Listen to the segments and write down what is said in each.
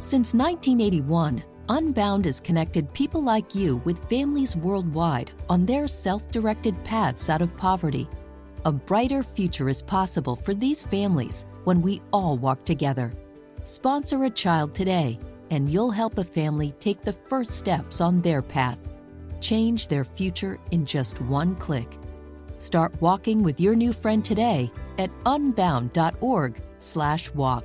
Since 1981, Unbound has connected people like you with families worldwide on their self directed paths out of poverty. A brighter future is possible for these families when we all walk together. Sponsor a child today, and you'll help a family take the first steps on their path. Change their future in just one click. Start walking with your new friend today at unbound.org/walk.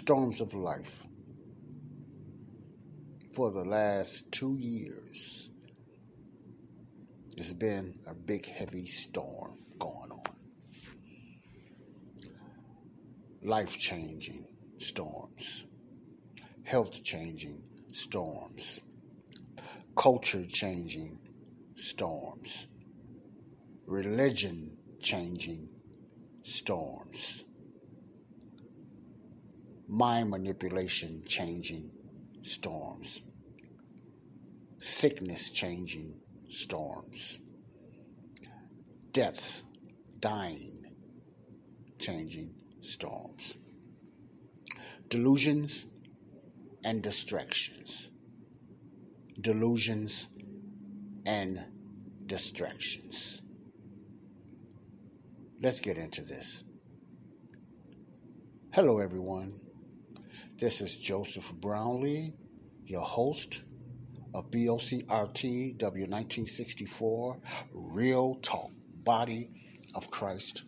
Storms of life. For the last two years, there's been a big, heavy storm going on. Life changing storms, health changing storms, culture changing storms, religion changing storms, mind manipulation changing storms, sickness changing storms, deaths, dying changing storms, delusions and distractions, delusions and distractions. Let's get into this. Hello, everyone. This is Joseph Brownlee, your host of BOCRT W1964 Real Talk, Body of Christ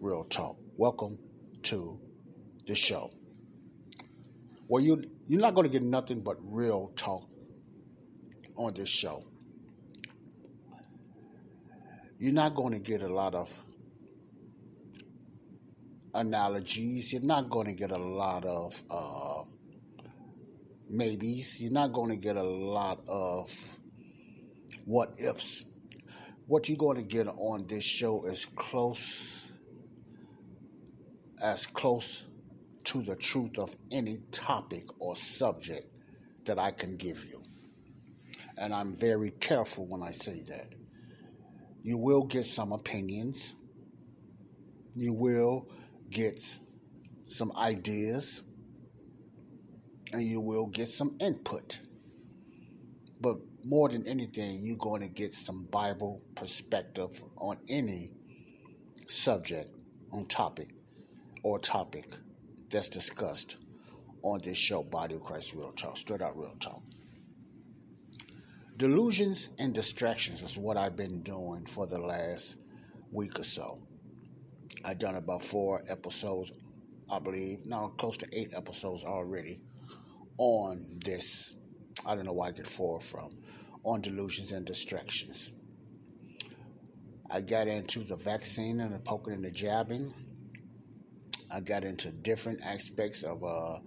Real Talk. Welcome to the show. Well, you, you're not going to get nothing but real talk on this show. You're not going to get a lot of analogies. You're not going to get a lot of uh, maybes. You're not going to get a lot of what ifs. What you're going to get on this show is close, as close to the truth of any topic or subject that I can give you. And I'm very careful when I say that. You will get some opinions. You will get some ideas and you will get some input. But more than anything, you're going to get some Bible perspective on any subject, on topic, or topic that's discussed on this show, Body of Christ Real Talk, straight out real talk. Delusions and distractions is what I've been doing for the last week or so. I've done about four episodes, I believe. Now close to eight episodes already on this. I don't know where I get four from. On delusions and distractions. I got into the vaccine and the poking and the jabbing. I got into different aspects of uh,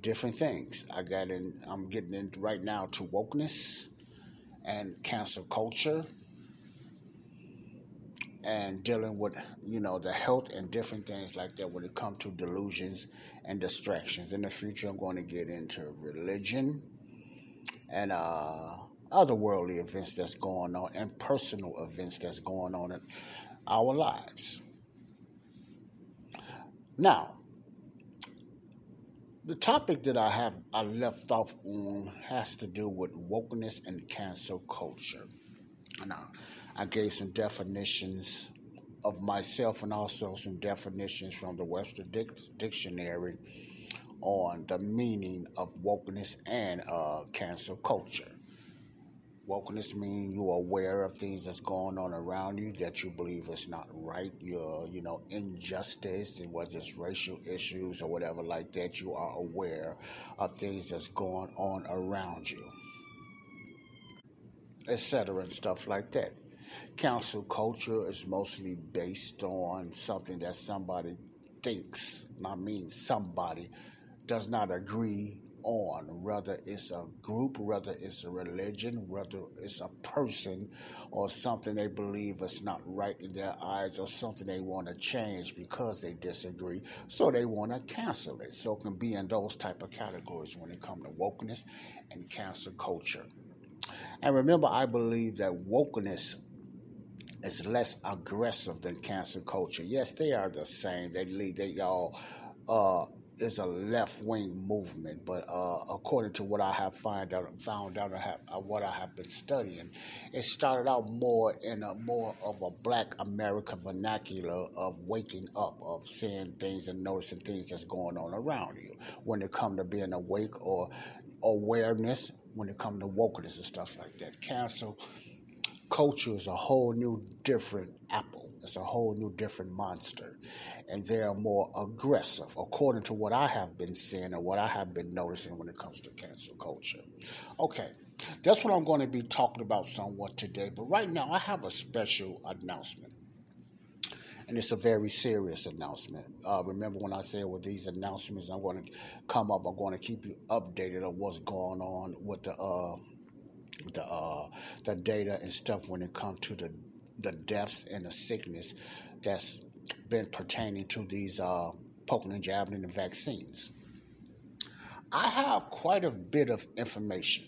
different things. I got in. I'm getting into right now to wokeness and cancel culture and dealing with you know the health and different things like that when it comes to delusions and distractions. In the future i'm going to get into religion and uh, other worldly events that's going on and personal events that's going on in our lives. Now the topic that i have i left off on has to do with wokeness and cancel culture. Now I gave some definitions of myself and also some definitions from the Webster Dictionary on the meaning of wokeness and uh, cancel culture. Wokeness means you're aware of things that's going on around you that you believe is not right. You're, you know, injustice, whether it's racial issues or whatever like that, you are aware of things that's going on around you, etc., and stuff like that Cancel culture is mostly based on something that somebody thinks, I mean somebody, does not agree on, whether it's a group, whether it's a religion, whether it's a person, or something they believe is not right in their eyes, or something they want to change because they disagree, so they want to cancel it. So it can be in those type of categories when it comes to wokeness and cancel culture. And remember, I believe that wokeness is less aggressive than cancel culture. Yes, they are the same. They lead, they all uh, is a left wing movement, but uh, according to what I have find out, found out, have, uh, what I have been studying, it started out more in a more of a Black American vernacular of waking up, of seeing things and noticing things that's going on around you. When it come to being awake or awareness, when it come to wokeness and stuff like that, cancel culture is a whole new different apple. It's a whole new different monster. And they're more aggressive, according to what I have been seeing and what I have been noticing when it comes to cancel culture. Okay, that's what I'm going to be talking about somewhat today. But right now, I have a special announcement. And it's a very serious announcement. Uh, remember when I said with these announcements, I'm going to come up, I'm going to keep you updated on what's going on with the. Uh, the uh, the data and stuff when it comes to the the deaths and the sickness that's been pertaining to these uh, poking and jabbing and the vaccines. I have quite a bit of information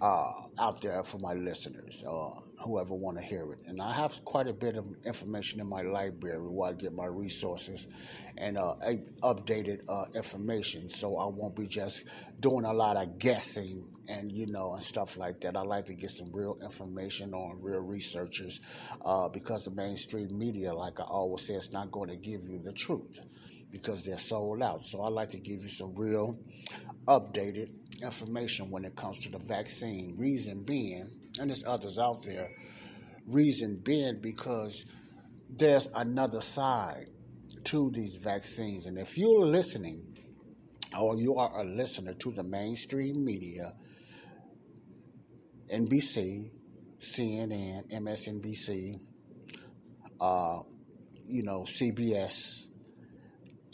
uh, out there for my listeners, uh, whoever want to hear it. And I have quite a bit of information in my library where I get my resources and uh, updated uh, information, so I won't be just doing a lot of guessing and you know and stuff like that. I like to get some real information on real researchers uh, because the mainstream media, like I always say, is not going to give you the truth because they're sold out. So I like to give you some real updated information when it comes to the vaccine. Reason being, and there's others out there, reason being because there's another side to these vaccines. And if you're listening or you are a listener to the mainstream media, NBC, CNN, MSNBC, uh, you know, CBS,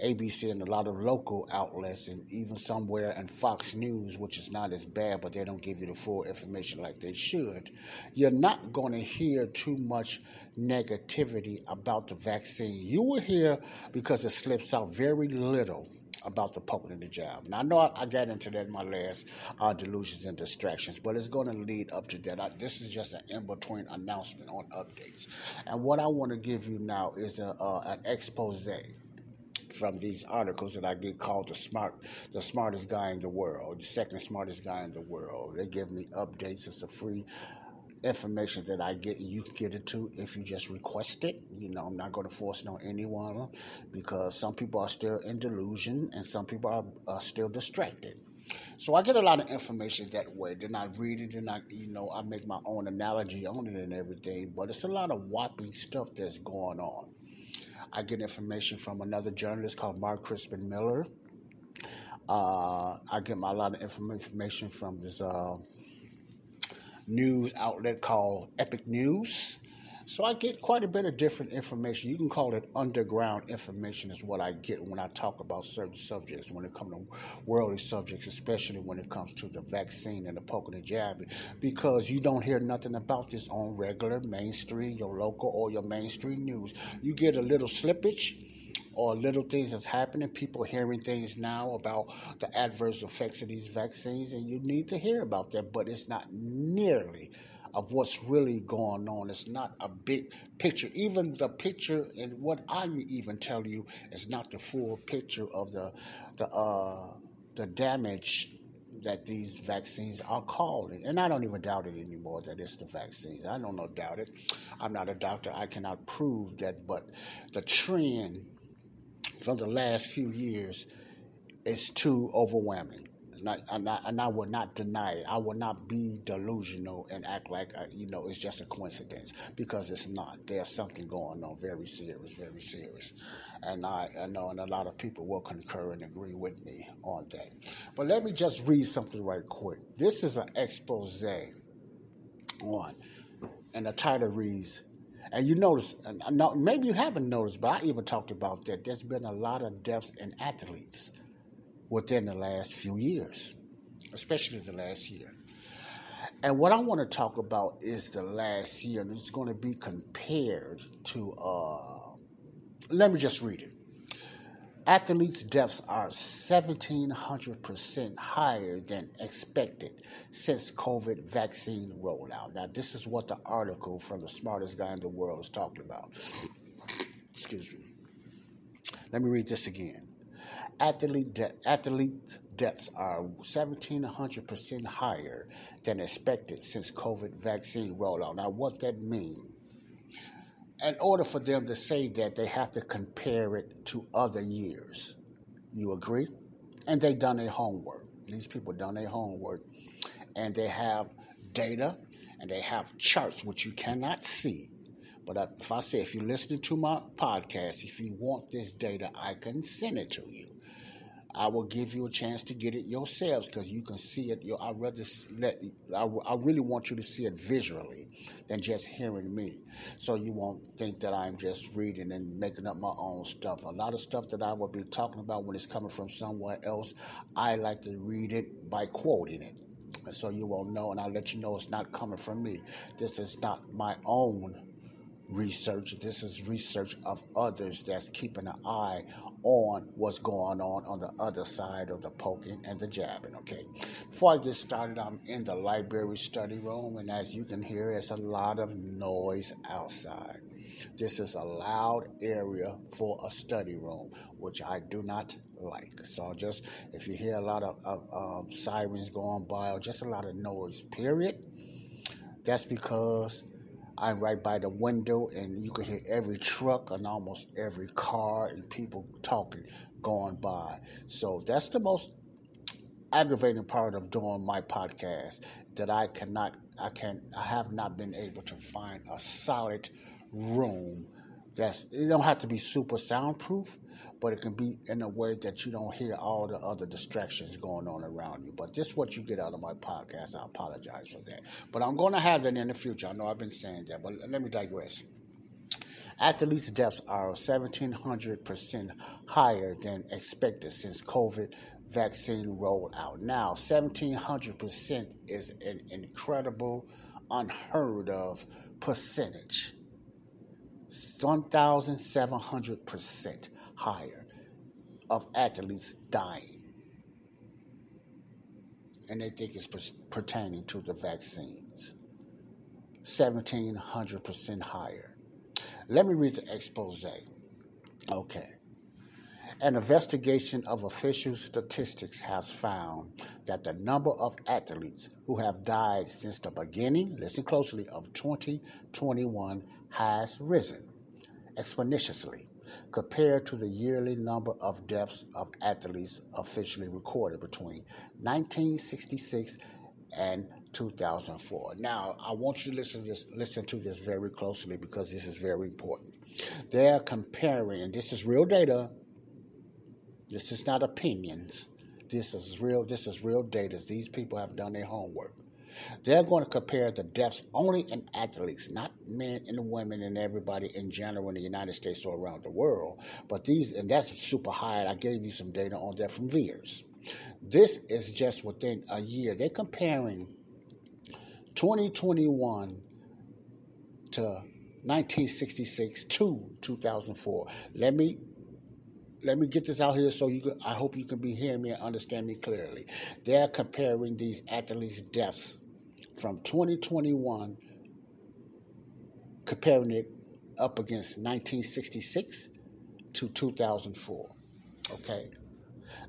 ABC, and a lot of local outlets, and even somewhere in Fox News, which is not as bad, but they don't give you the full information like they should. You're not going to hear too much negativity about the vaccine. You will hear because it slips out very little about the poking and the jab. Now, I know I, I got into that in my last uh, delusions and distractions, but it's going to lead up to that. I, this is just an in between announcement on updates. And what I want to give you now is a, uh, an expose from these articles that I get called the smart, the smartest guy in the world, the second smartest guy in the world. They give me updates. It's a free information that I get, you can get it too if you just request it. You know, I'm not going to force it on anyone because some people are still in delusion and some people are, are still distracted. So I get a lot of information that way. Then I read it and I, you know, I make my own analogy on it and everything. But it's a lot of whopping stuff that's going on. I get information from another journalist called Mark Crispin Miller. Uh, I get my, a lot of information from this uh, news outlet called Epic News. So I get quite a bit of different information. You can call it underground information is what I get when I talk about certain subjects, when it comes to worldly subjects, especially when it comes to the vaccine and the poking and jabbing, because you don't hear nothing about this on regular mainstream, your local or your mainstream news. You get a little slippage or little things that's happening. People hearing things now about the adverse effects of these vaccines, and you need to hear about that, but it's not nearly of what's really going on. It's not a big picture. Even the picture and what I even tell you is not the full picture of the the uh, the damage that these vaccines are causing. And I don't even doubt it anymore that it's the vaccines. I don't know doubt it. I'm not a doctor. I cannot prove that, but the trend from the last few years is too overwhelming. And I, and I, and I will not deny it. I will not be delusional and act like, uh, you know, it's just a coincidence because it's not. There's something going on very serious, very serious. And I, I know, and a lot of people will concur and agree with me on that. But let me just read something right quick. This is an expose on and the title reads, and you notice, and maybe you haven't noticed, but I even talked about that. There's been a lot of deaths in athletes within the last few years, especially the last year. And what I want to talk about is the last year, and it's going to be compared to, uh, let me just read it. Athletes' deaths are 1,700% higher than expected since COVID vaccine rollout. Now, this is what the article from the smartest guy in the world is talking about. Excuse me. Let me read this again. Athlete, de- athlete deaths are 1,700% higher than expected since COVID vaccine rollout. Now, what that means in order for them to say that, they have to compare it to other years. You agree? And they done their homework. These people done their homework, and they have data and they have charts which you cannot see. But if I say if you're listening to my podcast, if you want this data, I can send it to you. I will give you a chance to get it yourselves because you can see it. I rather let. I, I really want you to see it visually than just hearing me, so you won't think that I'm just reading and making up my own stuff. A lot of stuff that I will be talking about when it's coming from somewhere else, I like to read it by quoting it, so you won't know, and I'll let you know it's not coming from me. This is not my own research. This is research of others that's keeping an eye on what's going on on the other side of the poking and the jabbing. Okay. Before I get started, I'm in the library study room, and as you can hear, it's a lot of noise outside. This is a loud area for a study room, which I do not like. So just if you hear a lot of, of um, sirens going by or just a lot of noise, period, that's because I'm right by the window, and you can hear every truck and almost every car and people talking going by. So that's the most aggravating part of doing my podcast that I cannot, I can, I have not been able to find a solid room that's it don't have to be super soundproof, but it can be in a way that you don't hear all the other distractions going on around you. But this is what you get out of my podcast. I apologize for that. But I'm going to have that in the future. I know I've been saying that, but let me digress. Athletes' deaths are 1,700% higher than expected since COVID vaccine rolled out. Now, 1,700% is an incredible, unheard of percentage. 1,700% higher of athletes dying. And they think it's pertaining to the vaccines. 1,700% higher. Let me read the expose. Okay. An investigation of official statistics has found that the number of athletes who have died since the beginning, listen closely, of 2021 has risen exponentially compared to the yearly number of deaths of athletes officially recorded between 1966 and 2004. Now, I want you to listen to this, listen to this very closely because this is very important. They are comparing, and this is real data. This is not opinions. This is real. This is real data. These people have done their homework. They're going to compare the deaths only in athletes, not men and women and everybody in general in the United States or around the world. But these, and that's super high. I gave you some data on that from VAERS. This is just within a year. They're comparing 2021 to 1966 to 2004. Let me let me get this out here so you can, I hope you can be hearing me and understand me clearly. They're comparing these athletes' deaths from 2021, comparing it up against 1966 to 2004. Okay,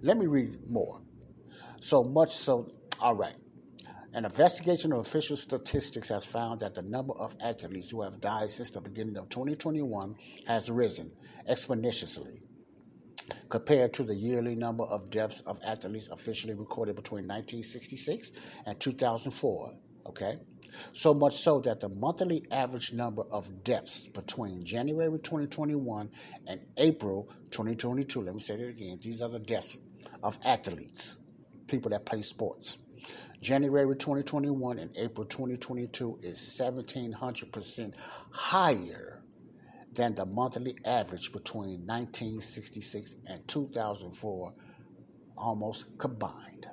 let me read more. So much so, all right. An investigation of official statistics has found that the number of athletes who have died since the beginning of 2021 has risen exponentially compared to the yearly number of deaths of athletes officially recorded between 1966 and 2004. Okay? So much so that the monthly average number of deaths between January 2021 and April 2022, let me say that again, these are the deaths of athletes, people that play sports. January 2021 and April 2022 is 1700% higher than the monthly average between 1966 and 2004, almost combined.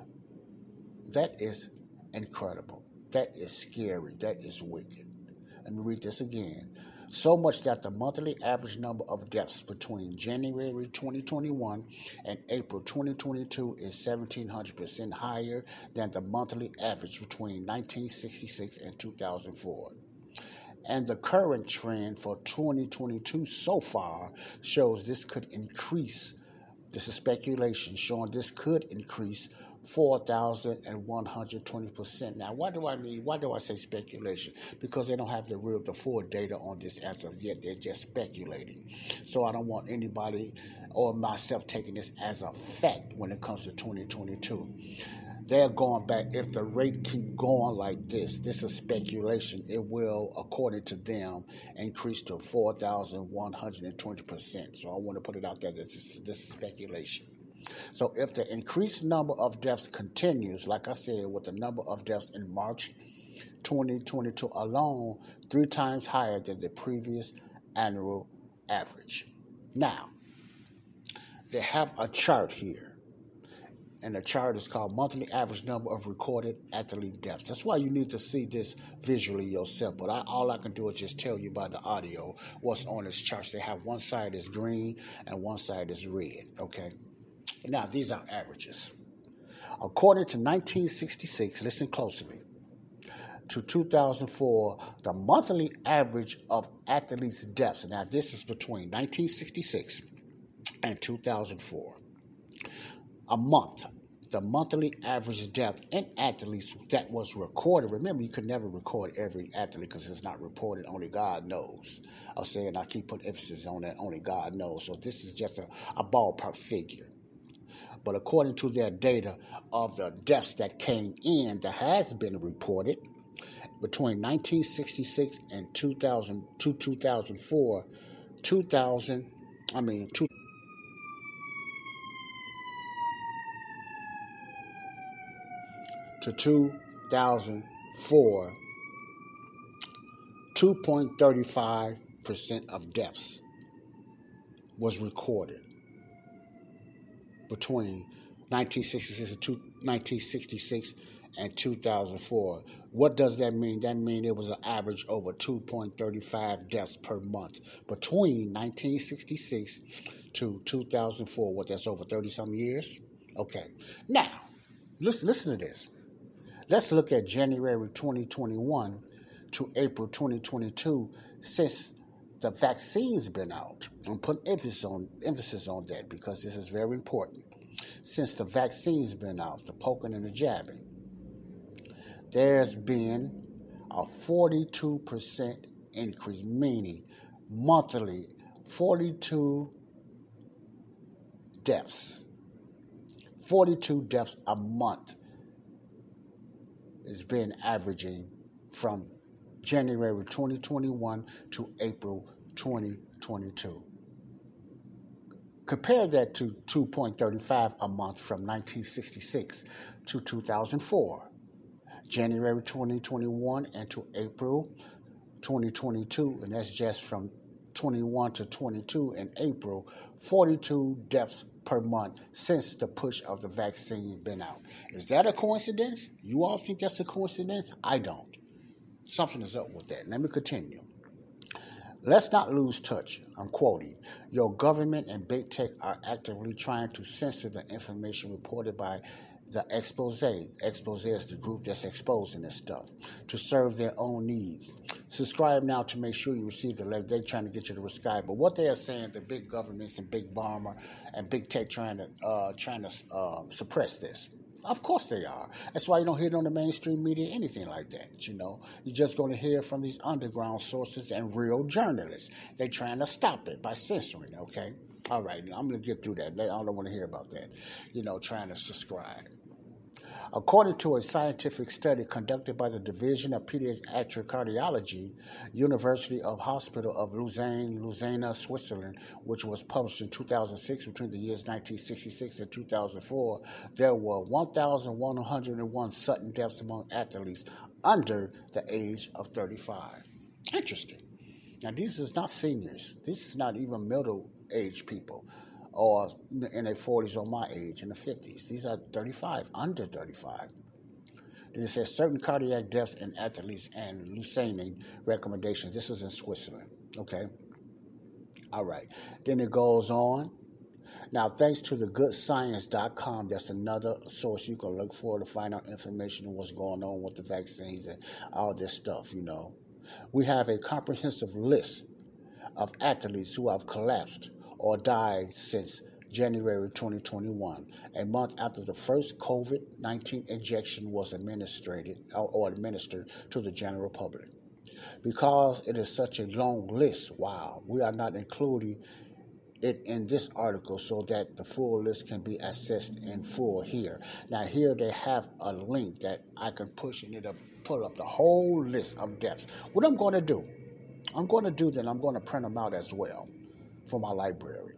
That is incredible. That is scary. That is wicked. Let me read this again. So much that the monthly average number of deaths between January 2021 and April 2022 is 1700% higher than the monthly average between 1966 and 2004. And the current trend for 2022 so far shows this could increase. This is speculation showing this could increase 4,120%. Now, what do I mean? Why do I say speculation? Because they don't have the real, the full data on this as of yet. They're just speculating. So I don't want anybody or myself taking this as a fact when it comes to 2022 they're going back if the rate keep going like this this is speculation it will according to them increase to 4120% so i want to put it out there this is, this is speculation so if the increased number of deaths continues, like I said, with the number of deaths in March 2022 alone, three times higher than the previous annual average. Now, they have a chart here. And the chart is called monthly average number of recorded athlete deaths. That's why you need to see this visually yourself. But I, all I can do is just tell you by the audio what's on this chart. They have one side is green and one side is red. Okay. Now, these are averages. According to 1966, listen closely, to 2004, the monthly average of athletes' deaths, now this is between 1966 and 2004, a month, the monthly average death in athletes that was recorded. Remember, you could never record every athlete because it's not reported. Only God knows. I'm saying I keep putting emphasis on that. Only God knows. So this is just a, a ballpark figure. But according to their data of the deaths that came in that has been reported between 1966 and 2000 to 2004, 2000, I mean, two, to 2004, 2.35% of deaths was recorded between 1966 and 1966 and 2004. What does that mean? That means it was an average over 2.35 deaths per month between 1966 to 2004. What that's over 30 some years? Okay. Now, listen listen to this. Let's look at January 2021 to April 2022 since the vaccine's been out. I'm putting emphasis on emphasis on that because this is very important. Since the vaccine's been out, the poking and the jabbing, there's been a 42% increase, meaning monthly 42 deaths. 42 deaths a month has been averaging from January 2021 to April 2022. Compare that to 2.35 a month from 1966 to 2004. January 2021 and to April 2022, and that's just from 21 to 22 in April, 42 deaths per month since the push of the vaccine been out. Is that a coincidence? You all think that's a coincidence? I don't. Something is up with that. Let me continue. Let's not lose touch. I'm quoting. Your government and big tech are actively trying to censor the information reported by the expose. Expose is the group that's exposing this stuff to serve their own needs. Subscribe now to make sure you receive the letter. They're trying to get you to subscribe, but what they are saying, the big governments and big pharma and big tech trying to uh, trying to um, suppress this. Of course they are. That's why you don't hear it on the mainstream media, anything like that. You know, you're just going to hear from these underground sources and real journalists. They're trying to stop it by censoring. Okay, all right. I'm going to get through that. I don't want to hear about that. You know, trying to subscribe. According to a scientific study conducted by the Division of Pediatric Cardiology, University of Hospital of Lausanne, Lausanne, Switzerland, which was published in 2006 between the years 1966 and 2004, there were 1,101 sudden deaths among athletes under the age of 35. Interesting. Now, this is not seniors. This is not even middle age people or in their 40s or my age, in the 50s. These are 35, under 35. Then it says certain cardiac deaths in athletes and Lausanne recommendations. This is in Switzerland. Okay. All right. Then it goes on. Now, thanks to the goodscience.com, that's another source you can look for to find out information on what's going on with the vaccines and all this stuff, you know. We have a comprehensive list of athletes who have collapsed or died since January 2021, a month after the first COVID 19 injection was administered uh, or administered to the general public. Because it is such a long list, wow, we are not including it in this article so that the full list can be accessed in full here. Now here they have a link that I can push and it'll pull up the whole list of deaths. What I'm going to do, I'm going to do that. I'm going to print them out as well for my library.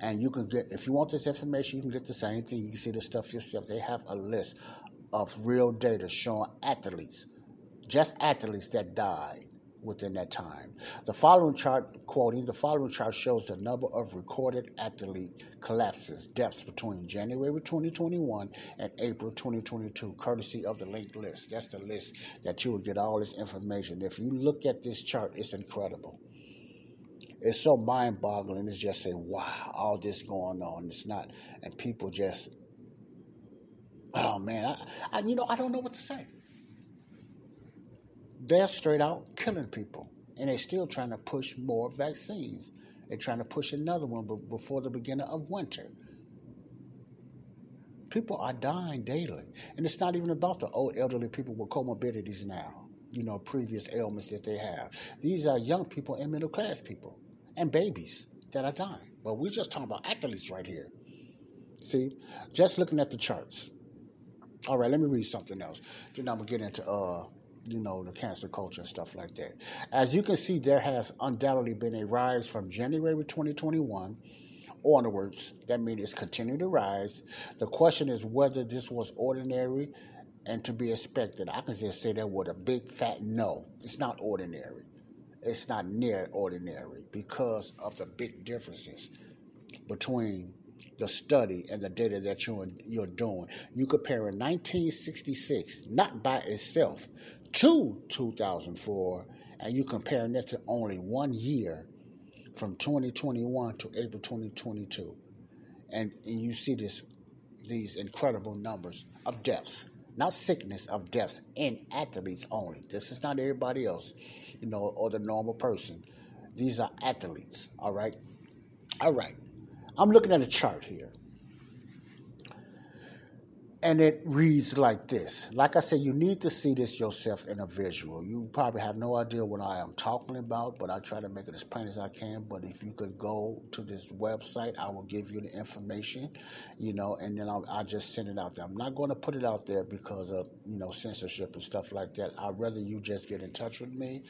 And you can get, if you want this information, you can get the same thing. You can see the stuff yourself. They have a list of real data showing athletes, just athletes that died within that time. The following chart, quoting, the following chart shows the number of recorded athlete collapses, deaths between January 2021 and April 2022, courtesy of the linked list. That's the list that you will get all this information. If you look at this chart, it's incredible it's so mind boggling. It's just say, wow, all this going on. It's not, and people just, oh man, I, I, you know, I don't know what to say. They're straight out killing people, and they're still trying to push more vaccines. They're trying to push another one before the beginning of winter. People are dying daily, and it's not even about the old elderly people with comorbidities now. You know, previous ailments that they have. These are young people and middle class people and babies that are dying. But we're just talking about athletes right here. See, just looking at the charts. All right, let me read something else. Then I'm gonna get into uh, you know, the cancel culture and stuff like that. As you can see, there has undoubtedly been a rise from January 2021 onwards. That means it's continuing to rise. The question is whether this was ordinary and to be expected. I can just say that with a big fat no. It's not ordinary it's not near ordinary because of the big differences between the study and the data that you're, you're doing. You comparing 1966, not by itself, to 2004, and you comparing that to only one year from 2021 to April 2022. And, and you see this these incredible numbers of deaths not sickness of deaths in athletes only. This is not everybody else, you know, or the normal person. These are athletes, all right? All right. I'm looking at a chart here and it reads like this. Like I said, you need to see this yourself in a visual. You probably have no idea what I am talking about, but I try to make it as plain as I can. But if you could go to this website, I will give you the information, you know, and then I'll, I'll just send it out there. I'm not going to put it out there because of, you know, censorship and stuff like that. I'd rather you just get in touch with me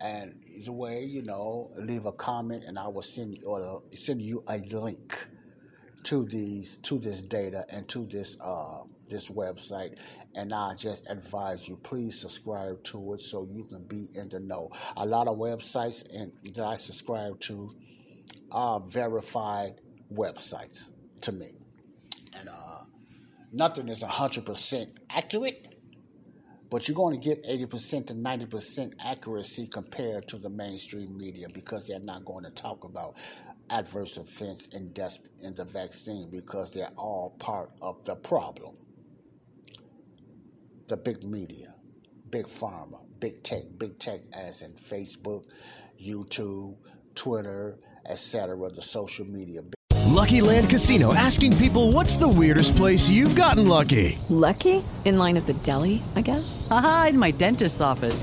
and either way, you know, leave a comment and I will send you, or send you a link to these to this data and to this uh, this website and I just advise you please subscribe to it so you can be in the know. A lot of websites and that I subscribe to are verified websites to me. And uh, nothing is 100% accurate, but you're going to get 80% to 90% accuracy compared to the mainstream media because they're not going to talk about adverse events and deaths in the vaccine because they're all part of the problem. The big media, big pharma, big tech, big tech as in Facebook, YouTube, Twitter, etc., the social media. Lucky Land Casino asking people what's the weirdest place you've gotten lucky? Lucky? In line at the deli, I guess? Aha, in my dentist's office.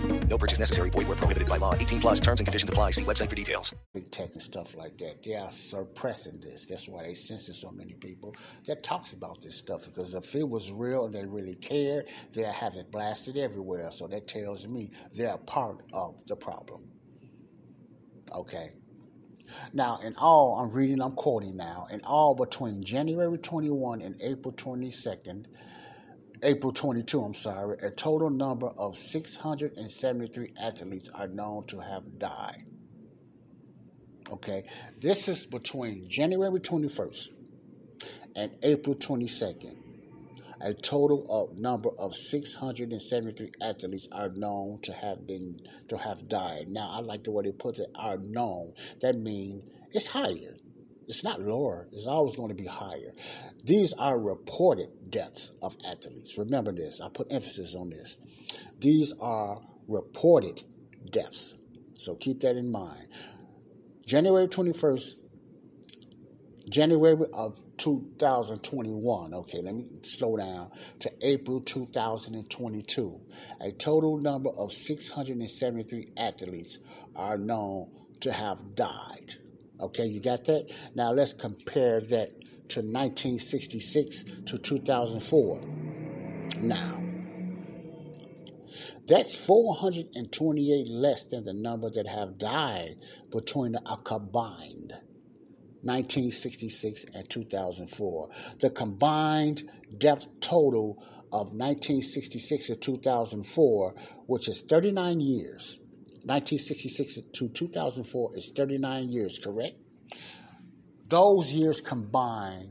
No purchase necessary. Void where prohibited by law. 18 plus terms and conditions apply. See website for details. Big tech and stuff like that. They are suppressing this. That's why they censor so many people that talks about this stuff. Because if it was real and they really cared, they'll have it blasted everywhere. So that tells me they're part of the problem. Okay. Now, in all, I'm reading, I'm quoting now, in all between January 21 and April 22nd, April 22, I'm sorry, a total number of 673 athletes are known to have died. Okay, this is between January 21st and April 22nd. A total of number of 673 athletes are known to have been to have died. Now, I like the way they put it. Are known. That means it's higher. It's not lower. It's always going to be higher. These are reported deaths of athletes. Remember this. I put emphasis on this. These are reported deaths. So keep that in mind. January 21st, January of 2021, okay, let me slow down, to April 2022. A total number of 673 athletes are known to have died. Okay, you got that? Now let's compare that to 1966 to 2004. Now, that's 428 less than the number that have died between a uh, combined 1966 and 2004. The combined death total of 1966 to 2004, which is 39 years, 1966 to 2004 is 39 years, correct? Those years combined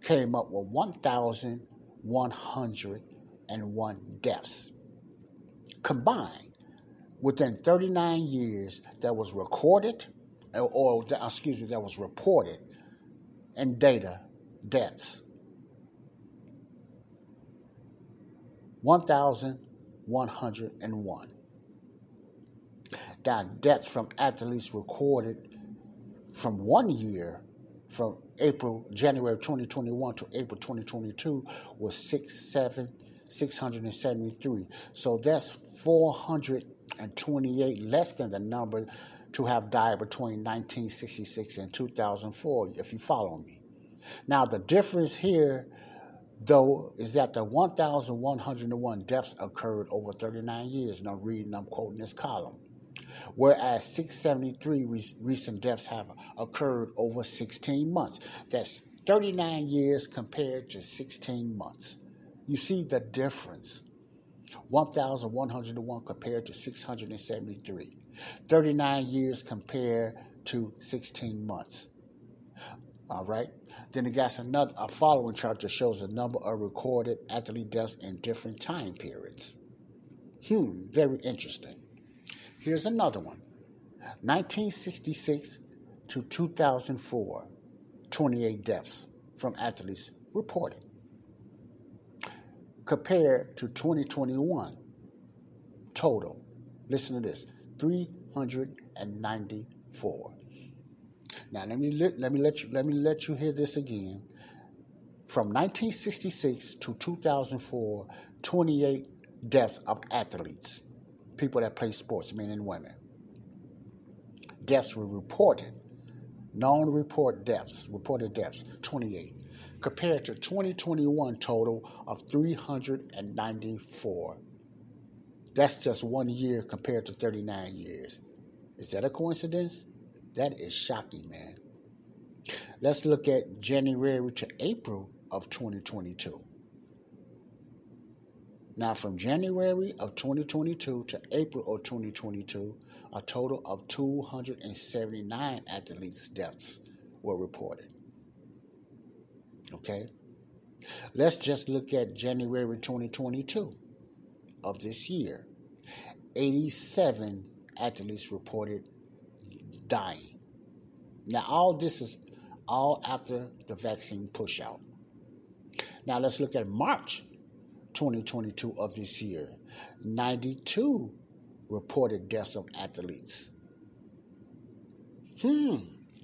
came up with 1,101 deaths. Combined within 39 years that was recorded, or, uh, excuse me, that was reported in data deaths. 1,101. Deaths from athletes recorded from one year, from April, January 2021 to April 2022, was six, seven, 673. So that's 428 less than the number to have died between 1966 and 2004, if you follow me. Now, the difference here, though, is that the 1,101 deaths occurred over 39 years. Now, reading, I'm quoting this column whereas 673 re- recent deaths have occurred over 16 months. That's 39 years compared to 16 months. You see the difference. 1,101 compared to 673. 39 years compared to 16 months. All right. Then it got another a following chart that shows the number of recorded athlete deaths in different time periods. Hmm, very interesting. Here's another one 1966 to 2004, 28 deaths from athletes reported. Compared to 2021, total, listen to this 394. Now let me let, let me let you let me let you hear this again. From 1966 to 2004, 28 deaths of athletes people that play sports, men and women. Deaths were reported, known report deaths, reported deaths, 28, compared to 2021 total of 394. That's just one year compared to 39 years. Is that a coincidence? That is shocking, man. Let's look at January to April of 2022. Now, from January of 2022 to April of 2022, a total of 279 athletes' deaths were reported. Okay? Let's just look at January 2022 of this year. 87 athletes reported dying. Now, all this is all after the vaccine pushout. Now, let's look at March 2022 of this year. 92 reported deaths of athletes. Hmm,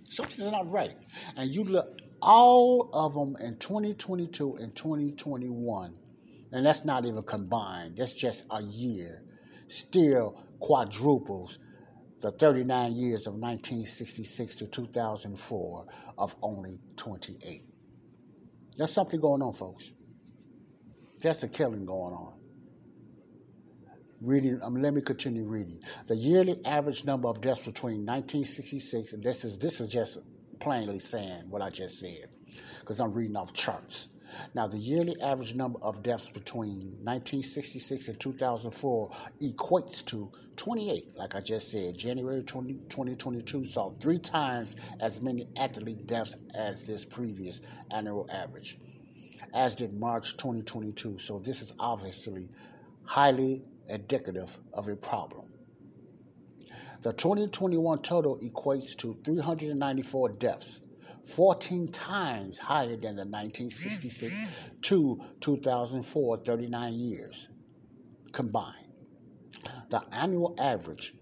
something's not right. And you look all of them in 2022 and 2021, and that's not even combined, that's just a year, still quadruples the 39 years of 1966 to 2004 of only 28. There's something going on, folks. There's a killing going on. Reading, um, let me continue reading. The yearly average number of deaths between 1966 and this is this is just plainly saying what I just said because I'm reading off charts. Now, the yearly average number of deaths between 1966 and 2004 equates to 28, like I just said. January 20, 2022 saw three times as many athlete deaths as this previous annual average, as did March 2022. So, this is obviously highly indicative of a problem. The 2021 total equates to 394 deaths, 14 times higher than the 1966 mm, mm. to 2004 39 years combined. The annual average,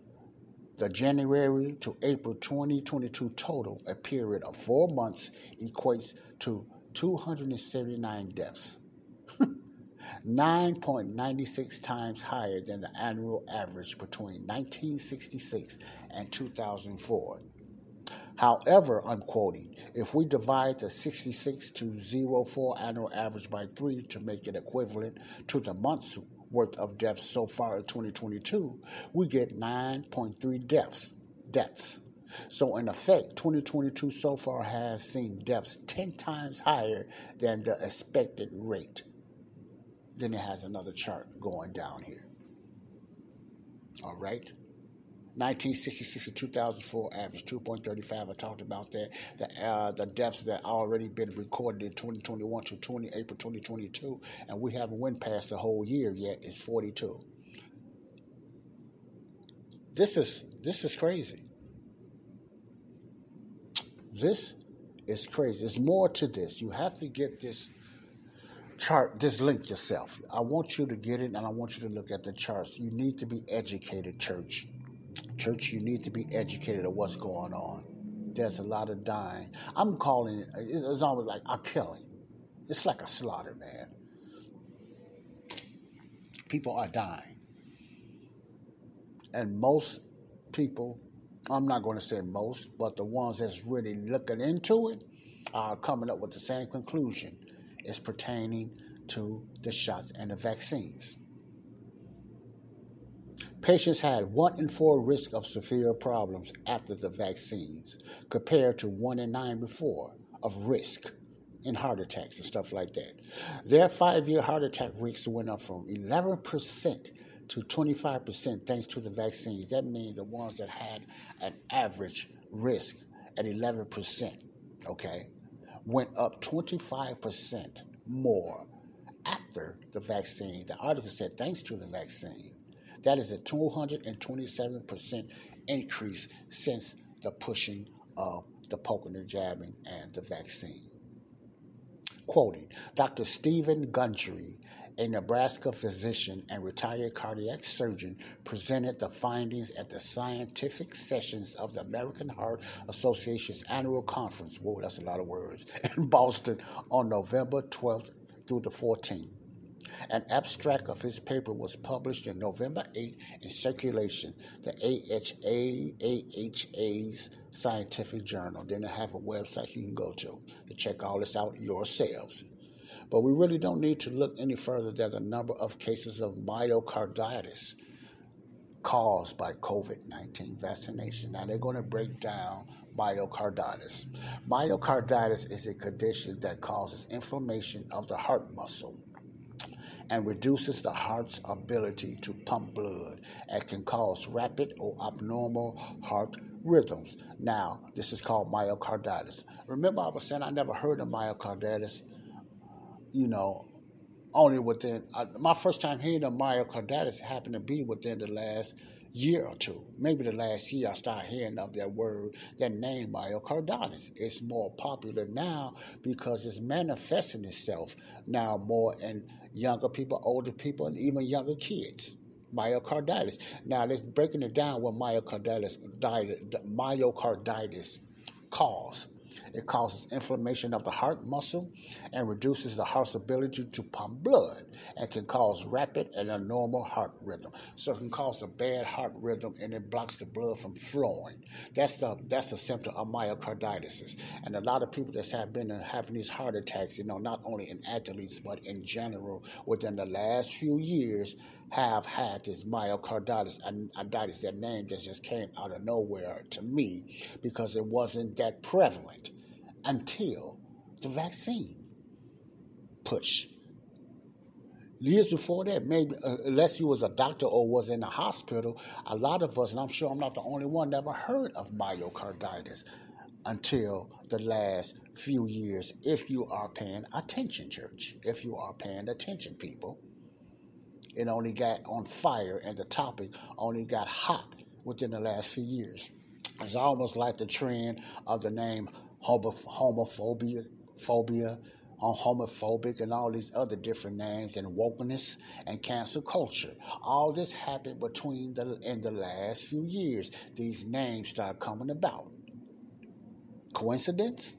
the January to April 2022 total, a period of four months, equates to 279 deaths. 9.96 times higher than the annual average between 1966 and 2004. However, I'm quoting, if we divide the 66 to 04 annual average by 3 to make it equivalent to the month's worth of deaths so far in 2022, we get 9.3 deaths. Deaths. So, in effect, 2022 so far has seen deaths 10 times higher than the expected rate. Then it has another chart going down here. All right. 1966 to 2004 average 2.35. I talked about that. The uh, the deaths that already been recorded in 2021 to 20 April 2022, and we haven't went past the whole year yet. Is 42. This is this is crazy. This is crazy. There's more to this. You have to get this chart, this link yourself. I want you to get it and I want you to look at the charts. You need to be educated, church. Church, you need to be educated of what's going on. There's a lot of dying. I'm calling it, it's almost like a killing. It's like a slaughter, man. People are dying. And most people, I'm not going to say most, but the ones that's really looking into it are coming up with the same conclusion is pertaining to the shots and the vaccines. Patients had one in four risk of severe problems after the vaccines, compared to one in nine before of risk in heart attacks and stuff like that. Their five year heart attack risks went up from 11% to 25% thanks to the vaccines. That means the ones that had an average risk at 11%, okay, went up 25% more after the vaccine. The article said, thanks to the vaccine. That is a 227% increase since the pushing of the poking and jabbing and the vaccine. Quoting Dr. Steven Gundry, a Nebraska physician and retired cardiac surgeon, presented the findings at the scientific sessions of the American Heart Association's annual conference. Whoa, that's a lot of words. In Boston on November 12th through the 14th. An abstract of his paper was published in November 8 in Circulation, the AHA, AHA's scientific journal. Then they have a website you can go to to check all this out yourselves. But we really don't need to look any further than the number of cases of myocarditis caused by COVID 19 vaccination. Now, they're going to break down myocarditis. Myocarditis is a condition that causes inflammation of the heart muscle and reduces the heart's ability to pump blood and can cause rapid or abnormal heart rhythms. Now, this is called myocarditis. Remember, I was saying I never heard of myocarditis, you know, only within uh, my first time hearing of myocarditis happened to be within the last year or two. Maybe the last year I started hearing of that word, that name myocarditis. It's more popular now because it's manifesting itself now more in younger people, older people, and even younger kids. Myocarditis. Now let's breaking it down what myocarditis myocarditis cause. It causes inflammation of the heart muscle and reduces the heart's ability to pump blood and can cause rapid and abnormal heart rhythm. So it can cause a bad heart rhythm and it blocks the blood from flowing. That's the that's the symptom of myocarditis. And a lot of people that have been having these heart attacks, you know, not only in athletes but in general within the last few years have had this myocarditis and that name that just came out of nowhere to me because it wasn't that prevalent until the vaccine push. Years before that, maybe uh, unless you was a doctor or was in a hospital, a lot of us, and I'm sure I'm not the only one, never heard of myocarditis until the last few years. If you are paying attention, church, if you are paying attention, people, it only got on fire, and the topic only got hot within the last few years. It's almost like the trend of the name homophobia, phobia, on homophobic, and all these other different names, and wokeness and cancel culture. All this happened between the in the last few years. These names start coming about. Coincidence?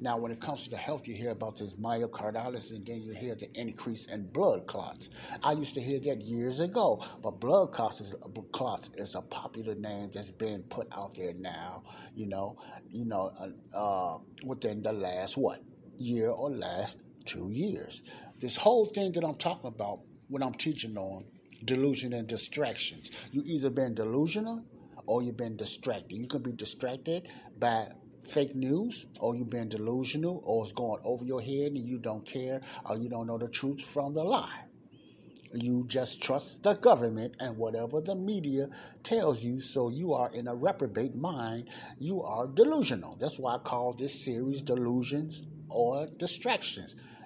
Now, when it comes to the health, you hear about this myocarditis, and then you hear the increase in blood clots. I used to hear that years ago, but blood clots is, clots is a popular name that's being put out there now. You know, you know, uh, uh, within the last what year or last two years. This whole thing that I'm talking about, when I'm teaching on delusion and distractions, you either been delusional or you've been distracted. You can be distracted by fake news or you've been delusional or it's going over your head and you don't care or you don't know the truth from the lie. You just trust the government and whatever the media tells you, so you are in a reprobate mind. You are delusional. That's why I call this series Delusions or Distractions.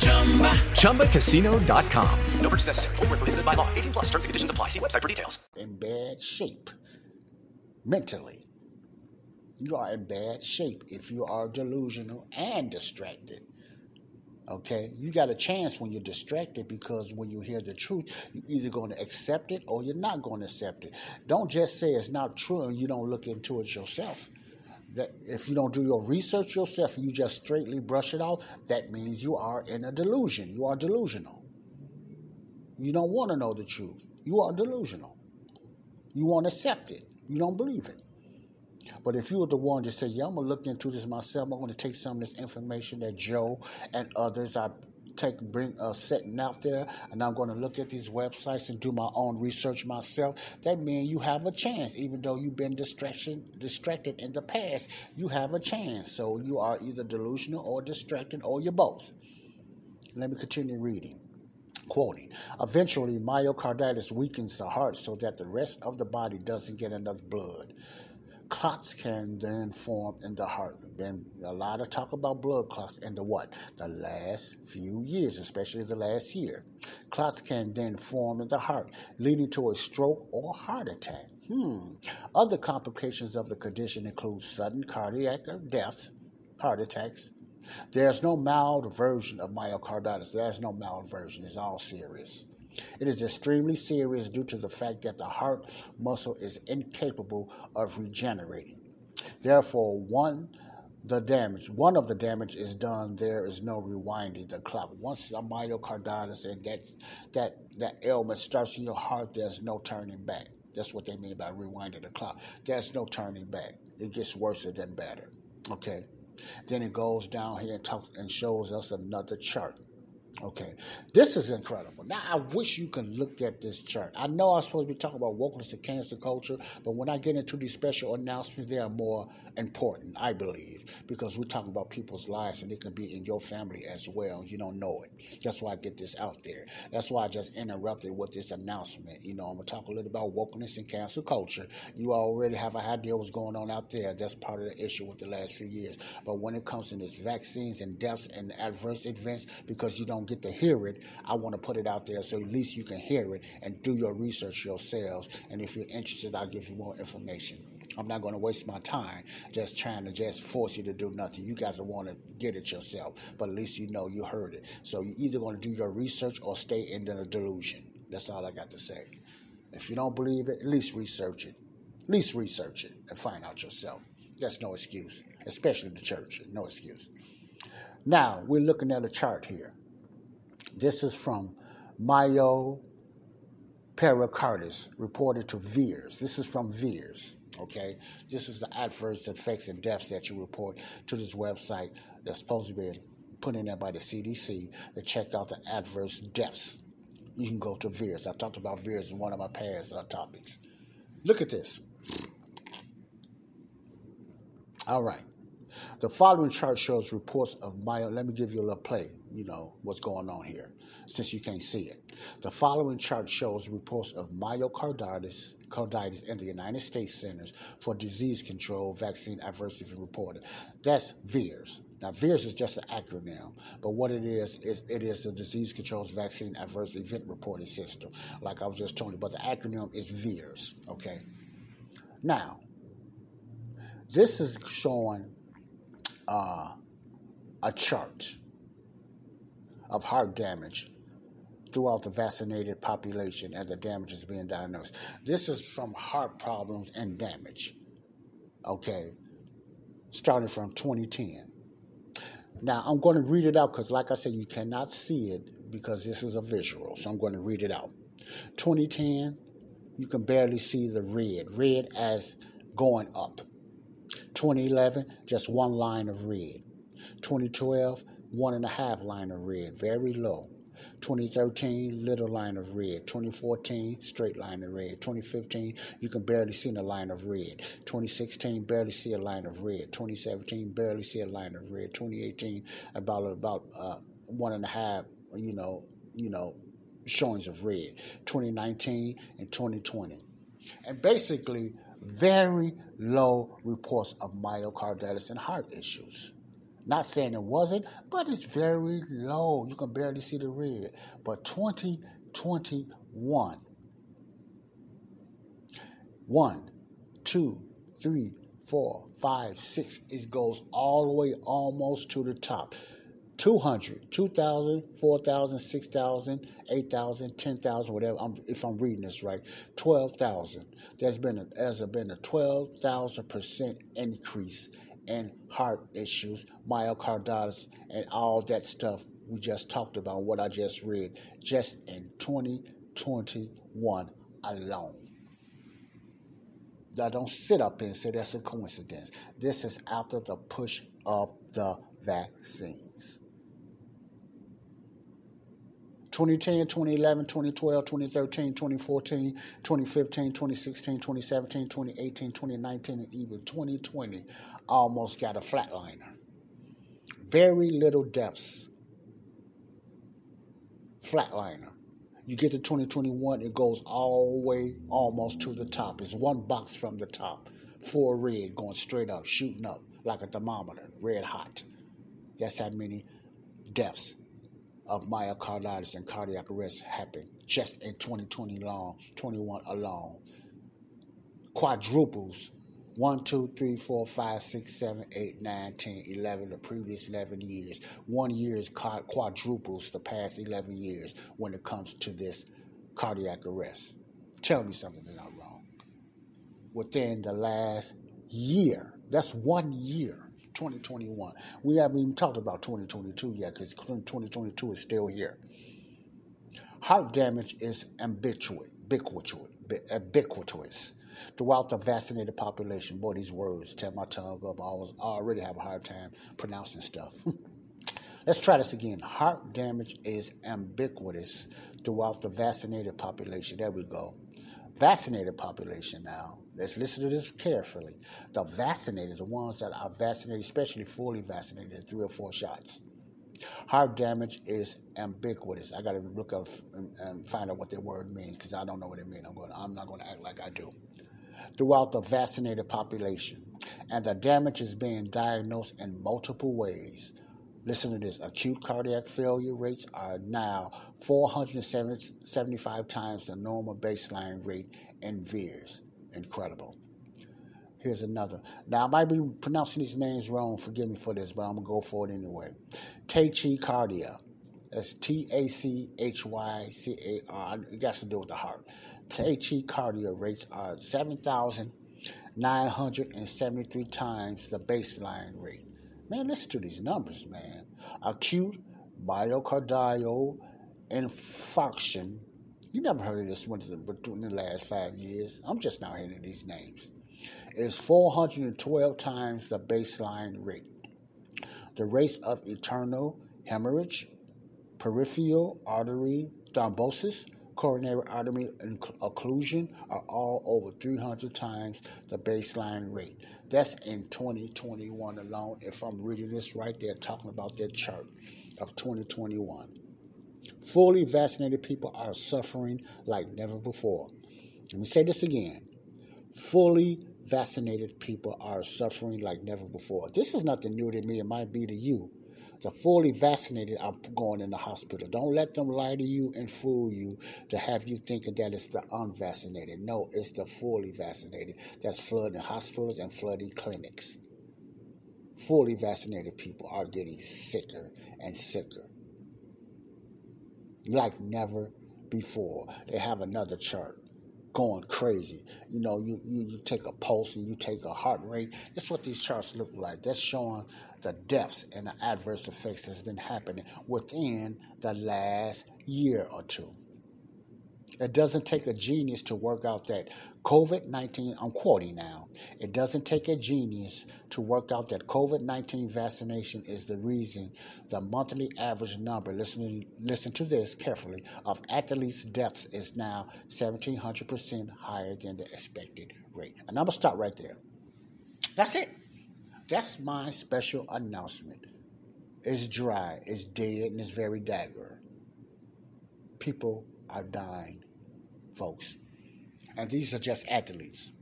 ChumbaCasino.com. No purchase necessary. Full prohibited by law. 18 plus terms and conditions apply. See website for details. In bad shape mentally. You are in bad shape if you are delusional and distracted. Okay, you got a chance when you're distracted because when you hear the truth, you're either going to accept it or you're not going to accept it. Don't just say it's not true and you don't look into it yourself. That if you don't do your research yourself and you just straightly brush it off, that means you are in a delusion. You are delusional. You don't want to know the truth. You are delusional. You won't accept it. You don't believe it. But if you were the one to say, yeah, I'm going to look into this myself, I'm going to take some of this information that Joe and others I take bring uh, setting out there, and I'm going to look at these websites and do my own research myself. That means you have a chance, even though you've been distraction distracted in the past. You have a chance. So you are either delusional or distracted, or you're both. Let me continue reading. Quoting, eventually myocarditis weakens the heart so that the rest of the body doesn't get enough blood clots can then form in the heart. Been a lot of talk about blood clots in the what? The last few years, especially the last year. Clots can then form in the heart, leading to a stroke or heart attack. Hmm. Other complications of the condition include sudden cardiac death, heart attacks. There's no mild version of myocarditis. There's no mild version. It's all serious. It is extremely serious due to the fact that the heart muscle is incapable of regenerating. Therefore, one the damage, one of the damage is done, there is no rewinding the clock. Once a myocarditis and that that that ailment starts in your heart, there's no turning back. That's what they mean by rewinding the clock. There's no turning back. It gets worse than better. Okay. Then it goes down here and talks and shows us another chart. Okay, this is incredible. Now, I wish you could look at this chart. I know I'm supposed to be talking about wokeness and cancel culture, but when I get into these special announcements, they are more important, I believe, because we're talking about people's lives and it can be in your family as well. You don't know it. That's why I get this out there. That's why I just interrupted with this announcement. You know, I'm going to talk a little about wokeness and cancel culture. You already have an idea what's going on out there. That's part of the issue with the last few years. But when it comes to this vaccines and deaths and adverse events, because you don't get to hear it, I want to put it out there so at least you can hear it and do your research yourselves. And if you're interested, I'll give you more information. I'm not going to waste my time just trying to just force you to do nothing. You guys want to get it yourself, but at least you know you heard it. So you're either going to do your research or stay in the delusion. That's all I got to say. If you don't believe it, at least research it. At least research it and find out yourself. That's no excuse, especially the church. No excuse. Now, we're looking at a chart here. This is from myo pericarditis reported to VAERS. This is from VAERS. Okay, this is the adverse effects and deaths that you report to this website that's supposed to be put in there by the CDC to check out the adverse deaths. You can go to VAERS. I've talked about VAERS in one of my past uh, topics. Look at this. All right. The following chart shows reports of myo. Let me give you a little play. You know what's going on here, since you can't see it. The following chart shows reports of myocarditis carditis in the United States Centers for Disease Control vaccine adverse event reported. That's VAERS. Now, VAERS is just an acronym, but what it is, is it is the Disease Controls Vaccine Adverse Event Reporting System, like I was just telling you, but the acronym is VAERS, okay? Now, this is showing uh, a chart of heart damage throughout the vaccinated population and the damage is being diagnosed. This is from heart problems and damage. Okay, starting from 2010. Now, I'm going to read it out because, like I said, you cannot see it because this is a visual. So I'm going to read it out. 2010, you can barely see the red, red as going up. 2011, just one line of red. 2012, one and a half line of red, very low. 2013, little line of red. 2014, straight line of red. 2015, you can barely see a line of red. 2016, barely see a line of red. 2017, barely see a line of red. 2018, about about uh, one and a half, you know, you know, showings of red. 2019 and 2020, and basically very low reports of myocarditis and heart issues. Not saying it wasn't, but it's very low. You can barely see the red. But 2021, one, two, three, four, five, six, it goes all the way almost to the top. 200, 2,000, 4,000, 6,000, 8,000, 10,000, whatever, I'm, if I'm reading this right, 12,000. There's been a, there's been a 12,000% increase and heart issues, myocarditis, and all that stuff we just talked about, what I just read, just in 2021 alone. Now, don't sit up and say that's a coincidence. This is after the push of the vaccines. 2010, 2011, 2012, 2013, 2014, 2015, 2016, 2017, 2018, 2019, and even 2020 almost got a flatliner. Very little deaths. Flatliner. You get to 2021, it goes all the way almost to the top. It's one box from the top. Four red, going straight up, shooting up like a thermometer, red hot. That's how many deaths of myocarditis and cardiac arrest happened just in 2020 long, 21 alone. Quadruples 1, 2, 3, 4, 5, 6, 7, 8, 9, 10, 11, the previous 11 years. One year is quadruples the past 11 years when it comes to this cardiac arrest. Tell me something that I'm wrong. Within the last year, that's one year, 2021. We haven't even talked about 2022 yet because 2022 is still here. Heart damage is ubiquitous, ubiquitous throughout the vaccinated population. Boy, these words tear my tongue up. I, was, I already have a hard time pronouncing stuff. Let's try this again. Heart damage is ubiquitous throughout the vaccinated population. There we go. Vaccinated population now. Let's listen to this carefully. The vaccinated, the ones that are vaccinated, especially fully vaccinated, three or four shots. Heart damage is ubiquitous. I got to look up and, find out what that word means because I don't know what it means. I'm going. I'm not going to act like I do. Throughout the vaccinated population, and the damage is being diagnosed in multiple ways. Listen to this: acute cardiac failure rates are now 475 times the normal baseline rate in VAERS. Incredible. Here's another. Now, I might be pronouncing these names wrong. Forgive me for this, but I'm going to go for it anyway. Tachycardia. That's T A C H Y C A R. It got to do with the heart. Tachycardia rates are 7,973 times the baseline rate. Man, listen to these numbers, man. Acute myocardial infarction. You never heard of this one in the last five years. I'm just now hearing these names It's 412 times the baseline rate. The rates of internal hemorrhage, peripheral artery thrombosis, coronary artery occlusion are all over 300 times the baseline rate. That's in 2021 alone. If I'm reading this right, they're talking about that chart of 2021. Fully vaccinated people are suffering like never before. Let me say this again. Fully vaccinated people are suffering like never before. This is nothing new to me. It might be to you. The fully vaccinated are going in the hospital. Don't let them lie to you and fool you to have you thinking that it's the unvaccinated. No, it's the fully vaccinated that's flooding hospitals and flooding clinics. Fully vaccinated people are getting sicker and sicker like never before. They have another chart going crazy. You know, you, you, you take a pulse and you take a heart rate. That's what these charts look like. That's showing the deaths and the adverse effects that's been happening within the last year or two. It doesn't take a genius to work out that COVID 19, I'm quoting now, it doesn't take a genius to work out that COVID 19 vaccination is the reason the monthly average number, listen, listen to this carefully, of athletes' deaths is now 1,700% higher than the expected rate. And I'm going to stop right there. That's it. That's my special announcement. It's dry, it's dead, and it's very dagger. People are dying folks. And these are just athletes.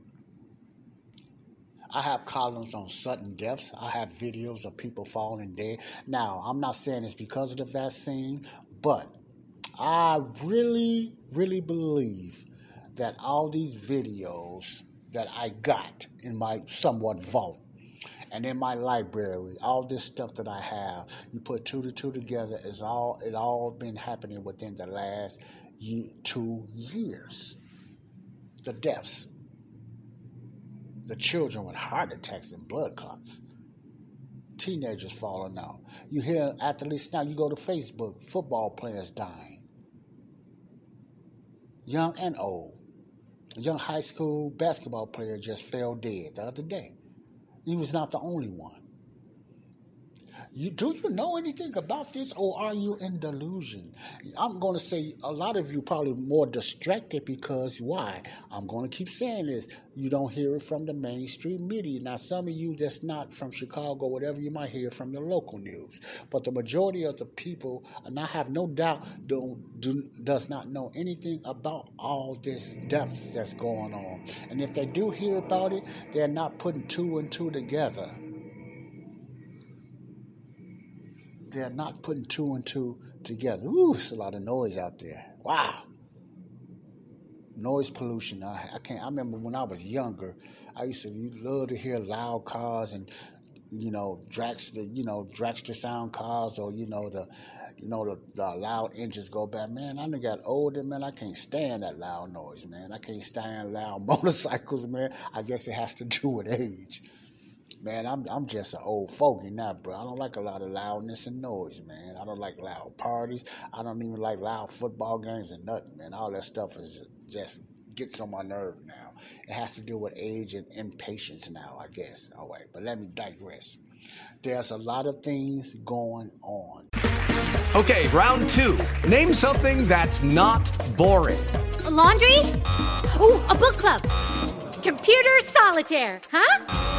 I have columns on sudden deaths. I have videos of people falling dead. Now, I'm not saying it's because of the vaccine, but I really, really believe that all these videos that I got in my somewhat vault and in my library, all this stuff that I have, you put two to two together, is all it all been happening within the last two years. The deaths, the children with heart attacks and blood clots, teenagers falling out. You hear athletes now, you go to Facebook, football players dying, young and old. A young high school basketball player just fell dead the other day. He was not the only one. You, do you know anything about this or are you in delusion? I'm going to say a lot of you probably more distracted because why? I'm going to keep saying this. You don't hear it from the mainstream media. Now, some of you that's not from Chicago, whatever, you might hear from your local news. But the majority of the people, and I have no doubt, don't, do, does not know anything about all this deaths that's going on. And if they do hear about it, they're not putting two and two together. They're not putting two and two together. Ooh, it's a lot of noise out there. Wow. Noise pollution. I, I can't. I remember when I was younger, I used to love to hear loud cars and you know dragster, you know dragster sound cars, or you know the, you know the, the loud engines go by. Man, I done got older, man. I can't stand that loud noise, man. I can't stand loud motorcycles, man. I guess it has to do with age man, I'm I'm just an old fogey now, bro. I don't like a lot of loudness and noise, man. I don't like loud parties. I don't even like loud football games and nothing, man. All that stuff is just gets on my nerve now. It has to do with age and impatience now, I guess. All right, but let me digress. There's a lot of things going on. Okay, round two. Name something that's not boring. A laundry? Ooh, a book club. Computer solitaire, huh?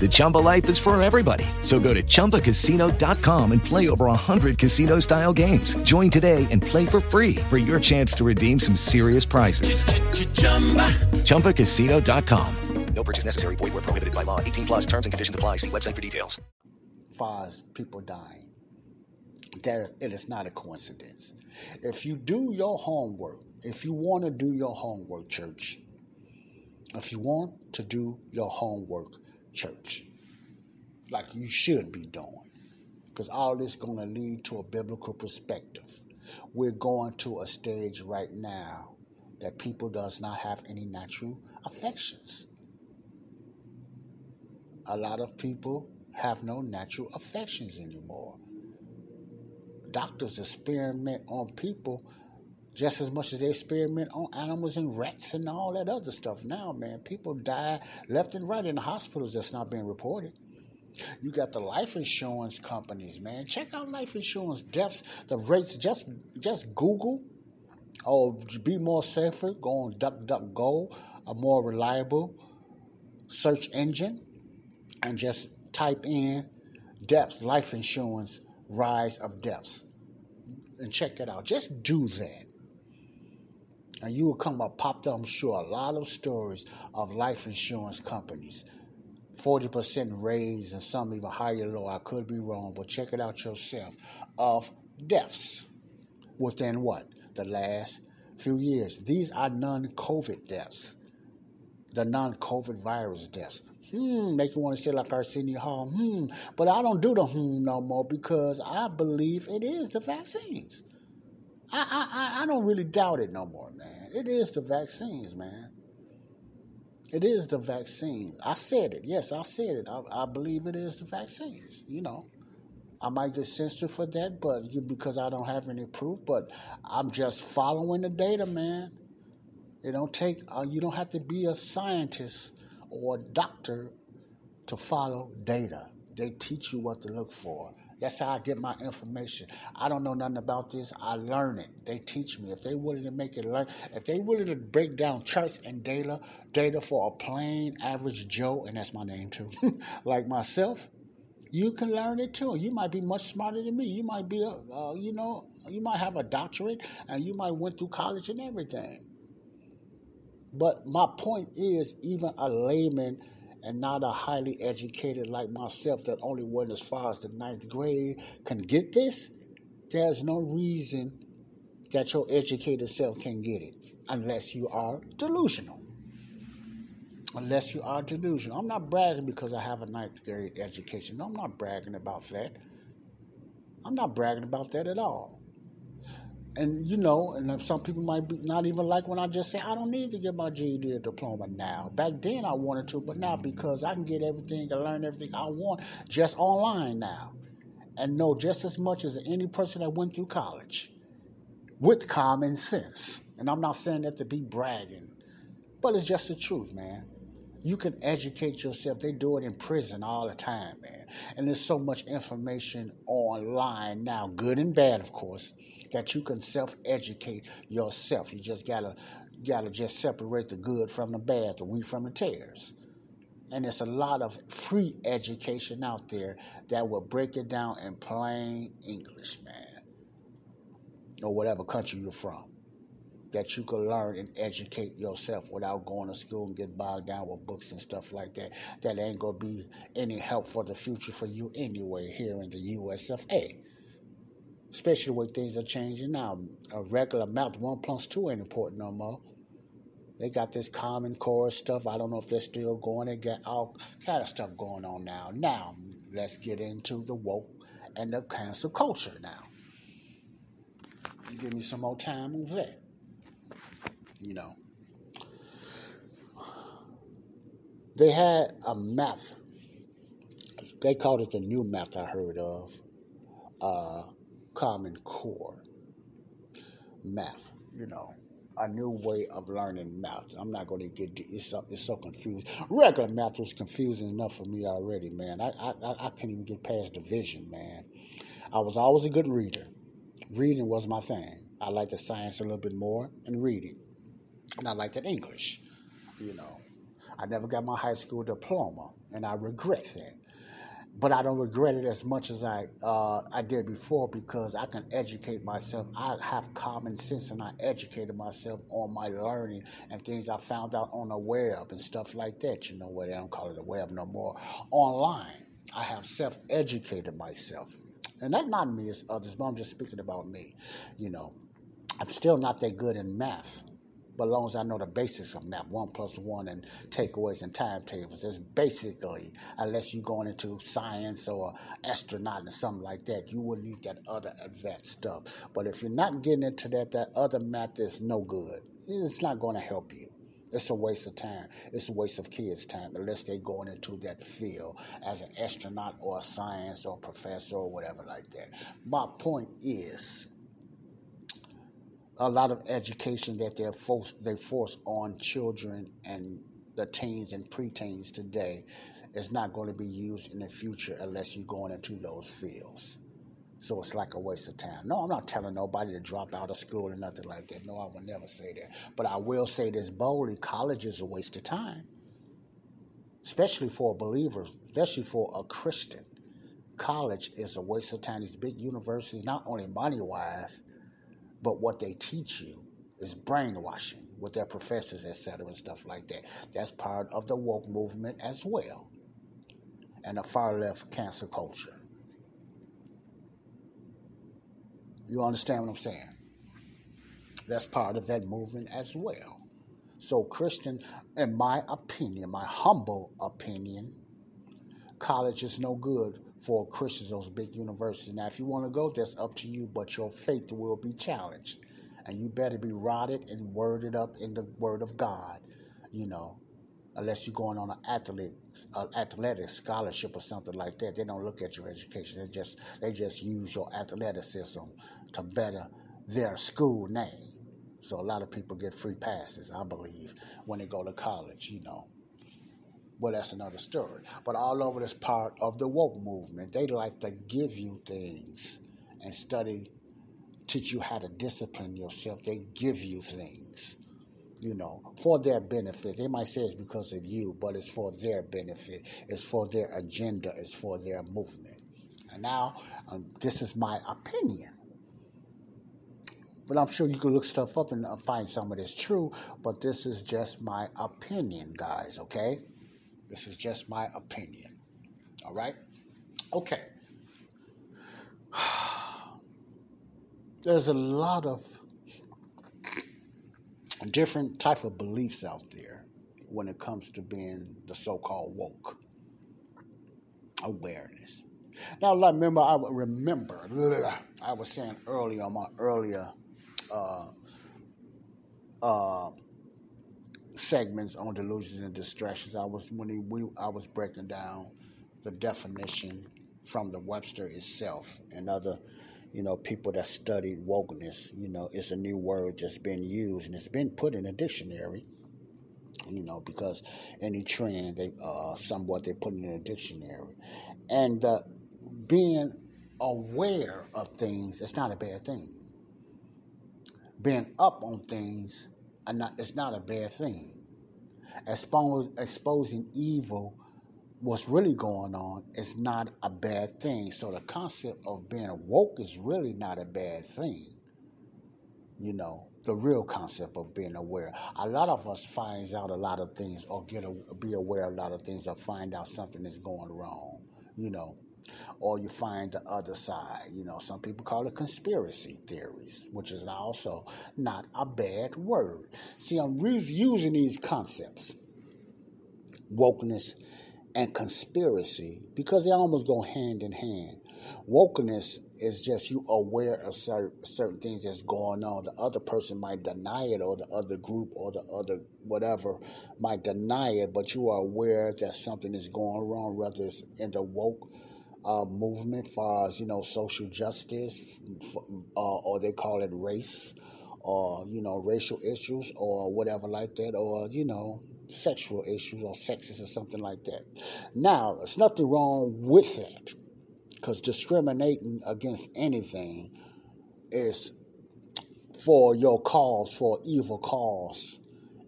The Chumba life is for everybody. So go to ChumbaCasino.com and play over 100 casino style games. Join today and play for free for your chance to redeem some serious prizes. ChumbaCasino.com. No purchase necessary. Void where prohibited by law. 18 plus terms and conditions apply. See website for details. Far people dying, there, it is not a coincidence. If you do your homework, if you want to do your homework, church, if you want to do your homework, church, like you should be doing, because all this is going to lead to a biblical perspective. We're going to a stage right now that people does not have any natural affections. A lot of people have no natural affections anymore. Doctors experiment on people just as much as they experiment on animals and rats and all that other stuff. Now, man, people die left and right in the hospitals that's not being reported. You got the life insurance companies, man. Check out life insurance deaths, the rates. Just just Google or be more safer. Go on DuckDuckGo, a more reliable search engine, and just type in deaths, life insurance, rise of deaths, and check it out. Just do that and you will come up popped up, I'm sure, a lot of stories of life insurance companies. 40% raise and some even higher low. I could be wrong, but check it out yourself. Of deaths within what? The last few years. These are non COVID deaths. The non COVID virus deaths. Hmm, make you want to say like Arsenio Hall. Hmm, but I don't do the hmm no more because I believe it is the vaccines. I, I, I don't really doubt it no more, man. It is the vaccines, man. It is the vaccines. I said it. Yes, I said it. I, I believe it is the vaccines. You know, I might get censored for that, but because I don't have any proof. But I'm just following the data, man. It don't take. Uh, you don't have to be a scientist or a doctor to follow data. They teach you what to look for. That's how I get my information. I don't know nothing about this. I learn it. They teach me. If they willing to make it learn, if they willing to break down charts and data, data for a plain average Joe, and that's my name too, like myself, you can learn it too. You might be much smarter than me. You might be, a, uh, you know, you might have a doctorate, and you might went through college and everything. But my point is, even a layman and not a highly educated like myself that only went as far as the ninth grade can get this, there's no reason that your educated self can get it unless you are delusional. unless you are delusional. I'm not bragging because I have a ninth grade education. No, I'm not bragging about that. I'm not bragging about that at all. And you know, and some people might be not even like when I just say I don't need to get my GED or diploma now. Back then I wanted to, but now mm-hmm. because I can get everything and learn everything I want just online now, and know just as much as any person that went through college with common sense. And I'm not saying that to be bragging, but it's just the truth, man. You can educate yourself. They do it in prison all the time, man. And there's so much information online now, good and bad, of course, that you can self-educate yourself. You just gotta gotta just separate the good from the bad, the wheat from the tares. And there's a lot of free education out there that will break it down in plain English, man. Or whatever country you're from that you could learn and educate yourself without going to school and get bogged down with books and stuff like that. That ain't gonna be any help for the future for you anyway here in the USFA. Especially way things are changing now. A regular math one plus two ain't important no more. They got this common core stuff. I don't know if they're still going. They got all kind of stuff going on now. Now, let's get into the woke and the cancel culture now. You give me some more time on that you know. They had a math. They called it the new math I heard of. Uh, Common Core math, you know. A new way of learning math. I'm not going to get it's so, it's so confused. Regular math was confusing enough for me already, man. I, I I can't even get past division, man. I was always a good reader. Reading was my thing. I liked the science a little bit more and reading and I liked it English. You know, I never got my high school diploma, and I regret that. But I don't regret it as much as I uh, I did before because I can educate myself. I have common sense, and I educated myself on my learning and things I found out on the web and stuff like that. You know what? they don't call it the web no more. Online, I have self-educated myself, and that's not me; it's others. But I'm just speaking about me. You know, I'm still not that good in math but as long as I know the basics of math, one plus one and takeaways and timetables, it's basically, unless you're going into science or astronaut or something like that, you will need that other uh, advanced stuff. But if you're not getting into that, that other math is no good. It's not going to help you. It's a waste of time. It's a waste of kids' time unless they're going into that field as an astronaut or a science or professor or whatever like that. My point is, a lot of education that they're forced, they force on children and the teens and preteens today is not going to be used in the future unless you're going into those fields. So it's like a waste of time. No, I'm not telling nobody to drop out of school or nothing like that. No, I will never say that. But I will say this boldly college is a waste of time, especially for a believer, especially for a Christian. College is a waste of time. These big universities, not only money wise, but what they teach you is brainwashing with their professors, etc., and stuff like that. That's part of the woke movement as well, and the far left cancel culture. You understand what I'm saying? That's part of that movement as well. So, Christian, in my opinion, my humble opinion, college is no good for Christians, those big universities. Now, if you want to go, that's up to you, but your faith will be challenged. And you better be rotted and worded up in the Word of God, you know, unless you're going on an athletic, an athletic scholarship or something like that. They don't look at your education. They just, they just use your athleticism to better their school name. So a lot of people get free passes, I believe, when they go to college, you know. Well, that's another story. But all over this part of the woke movement, they like to give you things and study, teach you how to discipline yourself. They give you things, you know, for their benefit. They might say it's because of you, but it's for their benefit. It's for their agenda. It's for their movement. And now, um, this is my opinion. But I'm sure you can look stuff up and uh, find some of this true, but this is just my opinion, guys, okay? This is just my opinion. All right? Okay. There's a lot of different type of beliefs out there. when it comes to being the so-called woke awareness. Now, remember, I remember I was saying earlier on my earlier uh, uh, segments on delusions and distractions. I was when he, we, I was breaking down the definition from the Webster itself and other, you know, people that studied wokeness. You know, it's a new word that's been used and it's been put in a dictionary. You know, because any trend they uh, somewhat they put in a dictionary, and uh, being aware of things it's not a bad thing. Being up on things not, it's not a bad thing. Expose, exposing evil, what's really going on, is not a bad thing. So the concept of being woke is really not a bad thing. You know, the real concept of being aware. A lot of us finds out a lot of things or get a, be aware of a lot of things or find out something is going wrong. You know, or you find the other side. You know, some people call it conspiracy theories, which is also not a bad word. See, I'm re- using these concepts, wokeness and conspiracy, because they almost go hand in hand. Wokeness is just you aware of certain, certain things that's going on. The other person might deny it, or the other group, or the other whatever might deny it, but you are aware that something is going wrong, whether it's in the woke uh, movement, far as you know, social justice, uh, or they call it race, or you know, racial issues, or whatever like that, or you know, sexual issues or sexist or something like that. Now, there's nothing wrong with that, because discriminating against anything is for your cause, for evil cause,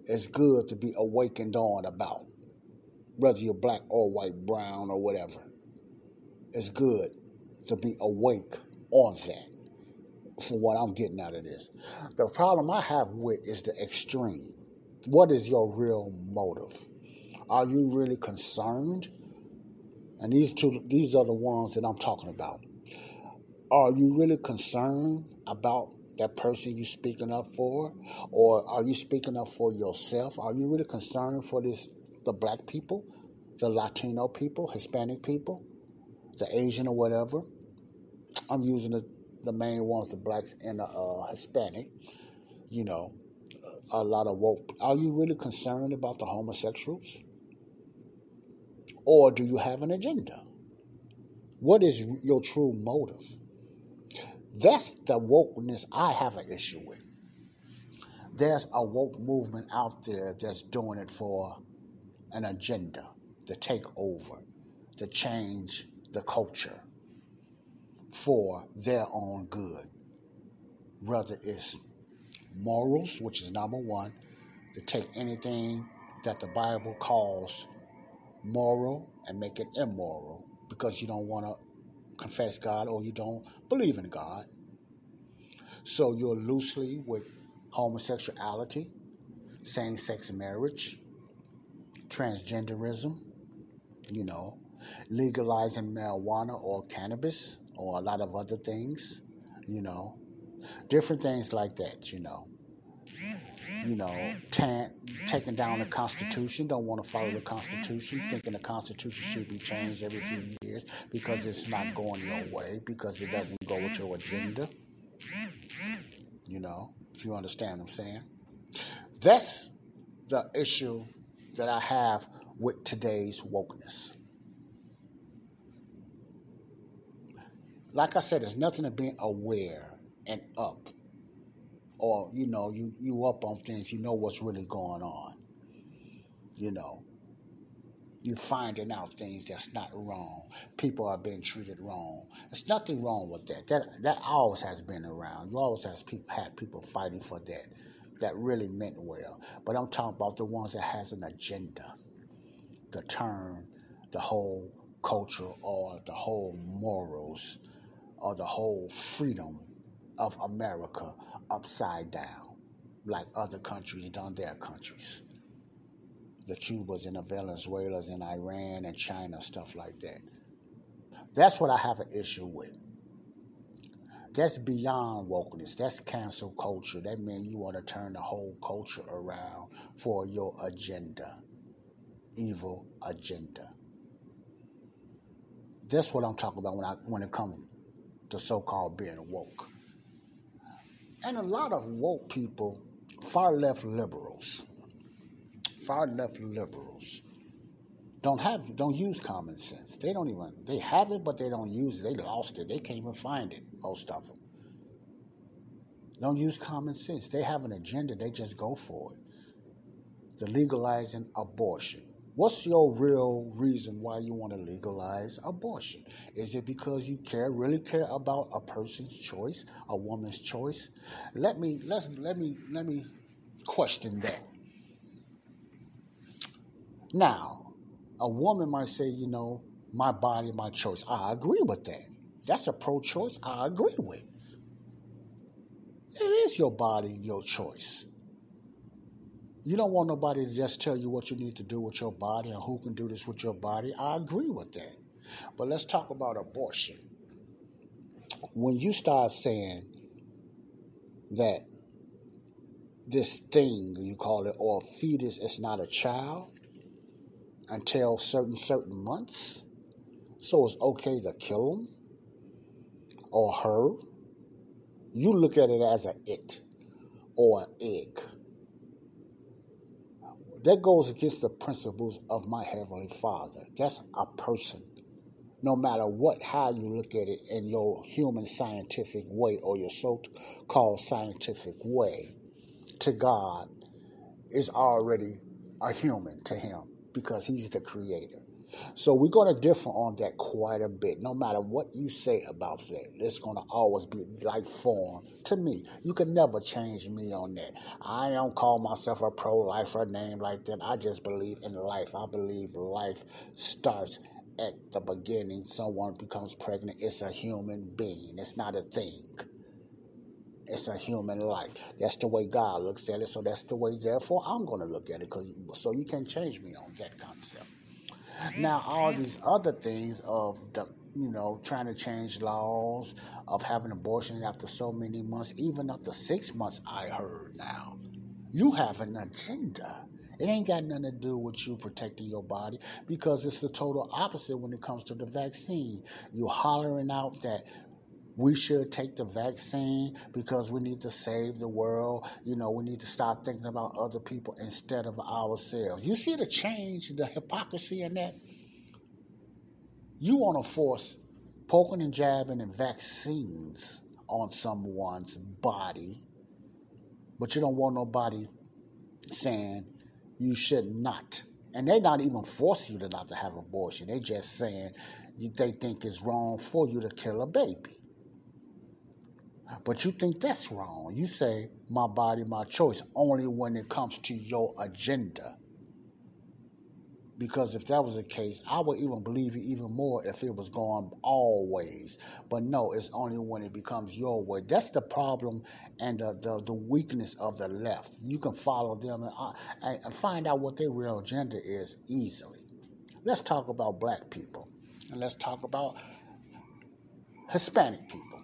is good to be awakened on about, whether you're black or white, brown or whatever it's good to be awake on that for what I'm getting out of this. The problem I have with is the extreme. What is your real motive? Are you really concerned? And these two these are the ones that I'm talking about. Are you really concerned about that person you're speaking up for? Or are you speaking up for yourself? Are you really concerned for this the black people, the Latino people, Hispanic people? The Asian or whatever. I'm using the, the main ones, the blacks and the uh, Hispanic. You know, a lot of woke. Are you really concerned about the homosexuals? Or do you have an agenda? What is your true motive? That's the wokeness I have an issue with. There's a woke movement out there that's doing it for an agenda to take over, to change the culture for their own good. Whether it's morals, which is number one, to take anything that the Bible calls moral and make it immoral because you don't want to confess God or you don't believe in God. So you're loosely with homosexuality, same sex marriage, transgenderism, you know, legalizing marijuana or cannabis or a lot of other things, you know, different things like that, you know. You know, taking down the Constitution, don't want to follow the Constitution, thinking the Constitution should be changed every few years because it's not going your way, because it doesn't go with your agenda. You know, if you understand what I'm saying. That's the issue that I have with today's wokeness. Like I said, there's nothing to being aware and up. Or, you know, you, you up on things, you know what's really going on. You know. You're finding out things that's not wrong. People are being treated wrong. There's nothing wrong with that. That that always has been around. You always has people had people fighting for that. That really meant well. But I'm talking about the ones that has an agenda to turn the whole culture or the whole morals or the whole freedom of America upside down, like other countries done their countries. The Cubas and the Venezuelas and Iran and China, stuff like that. That's what I have an issue with. That's beyond wokeness. That's cancel culture. That means you want to turn the whole culture around for your agenda. evil agenda. That's what I'm talking about when I when it comes to so-called being woke. And a lot of woke people, far left liberals, far left liberals, don't have don't use common sense. They don't even they have it, but they don't use it. They lost it. They can't even find it. Most of them don't use common sense. They have an agenda. They just go for it. The legalizing abortion. What's your real reason why you want to legalize abortion? Is it because you care, really care about a person's choice, a woman's choice? Let me let's let me let me question that. Now, a woman might say, you know, my body, my choice. I agree with that. That's a pro-choice. I agree with. It is your body, your choice. You don't want nobody to just tell you what you need to do with your body and who can do this with your body. I agree with that. But let's talk about abortion. When you start saying that this thing you call it or fetus is not a child until certain certain months, so it's okay to kill them or her. You look at it as an it or an egg that goes against the principles of my heavenly father. That's a person. No matter what how you look at it in your human scientific way or your so-called scientific way to god is already a human to him because he's the creator so we're going to differ on that quite a bit. No matter what you say about that, it's going to always be life form to me. You can never change me on that. I don't call myself a pro-lifer name like that. I just believe in life. I believe life starts at the beginning. Someone becomes pregnant. It's a human being. It's not a thing. It's a human life. That's the way God looks at it. So that's the way, therefore, I'm going to look at it. Cause, so you can't change me on that concept. Now, all these other things of the, you know, trying to change laws, of having abortion after so many months, even up to six months, I heard now. You have an agenda. It ain't got nothing to do with you protecting your body because it's the total opposite when it comes to the vaccine. You hollering out that we should take the vaccine because we need to save the world. You know, we need to stop thinking about other people instead of ourselves. You see the change, the hypocrisy in that? You want to force poking and jabbing and vaccines on someone's body, but you don't want nobody saying you should not. And they're not even forcing you to not to have abortion. They're just saying they think it's wrong for you to kill a baby. But you think that's wrong. You say, my body, my choice, only when it comes to your agenda. Because if that was the case, I would even believe it even more if it was going always. But no, it's only when it becomes your way. That's the problem and the, the, the weakness of the left. You can follow them and, uh, and find out what their real agenda is easily. Let's talk about black people. And let's talk about Hispanic people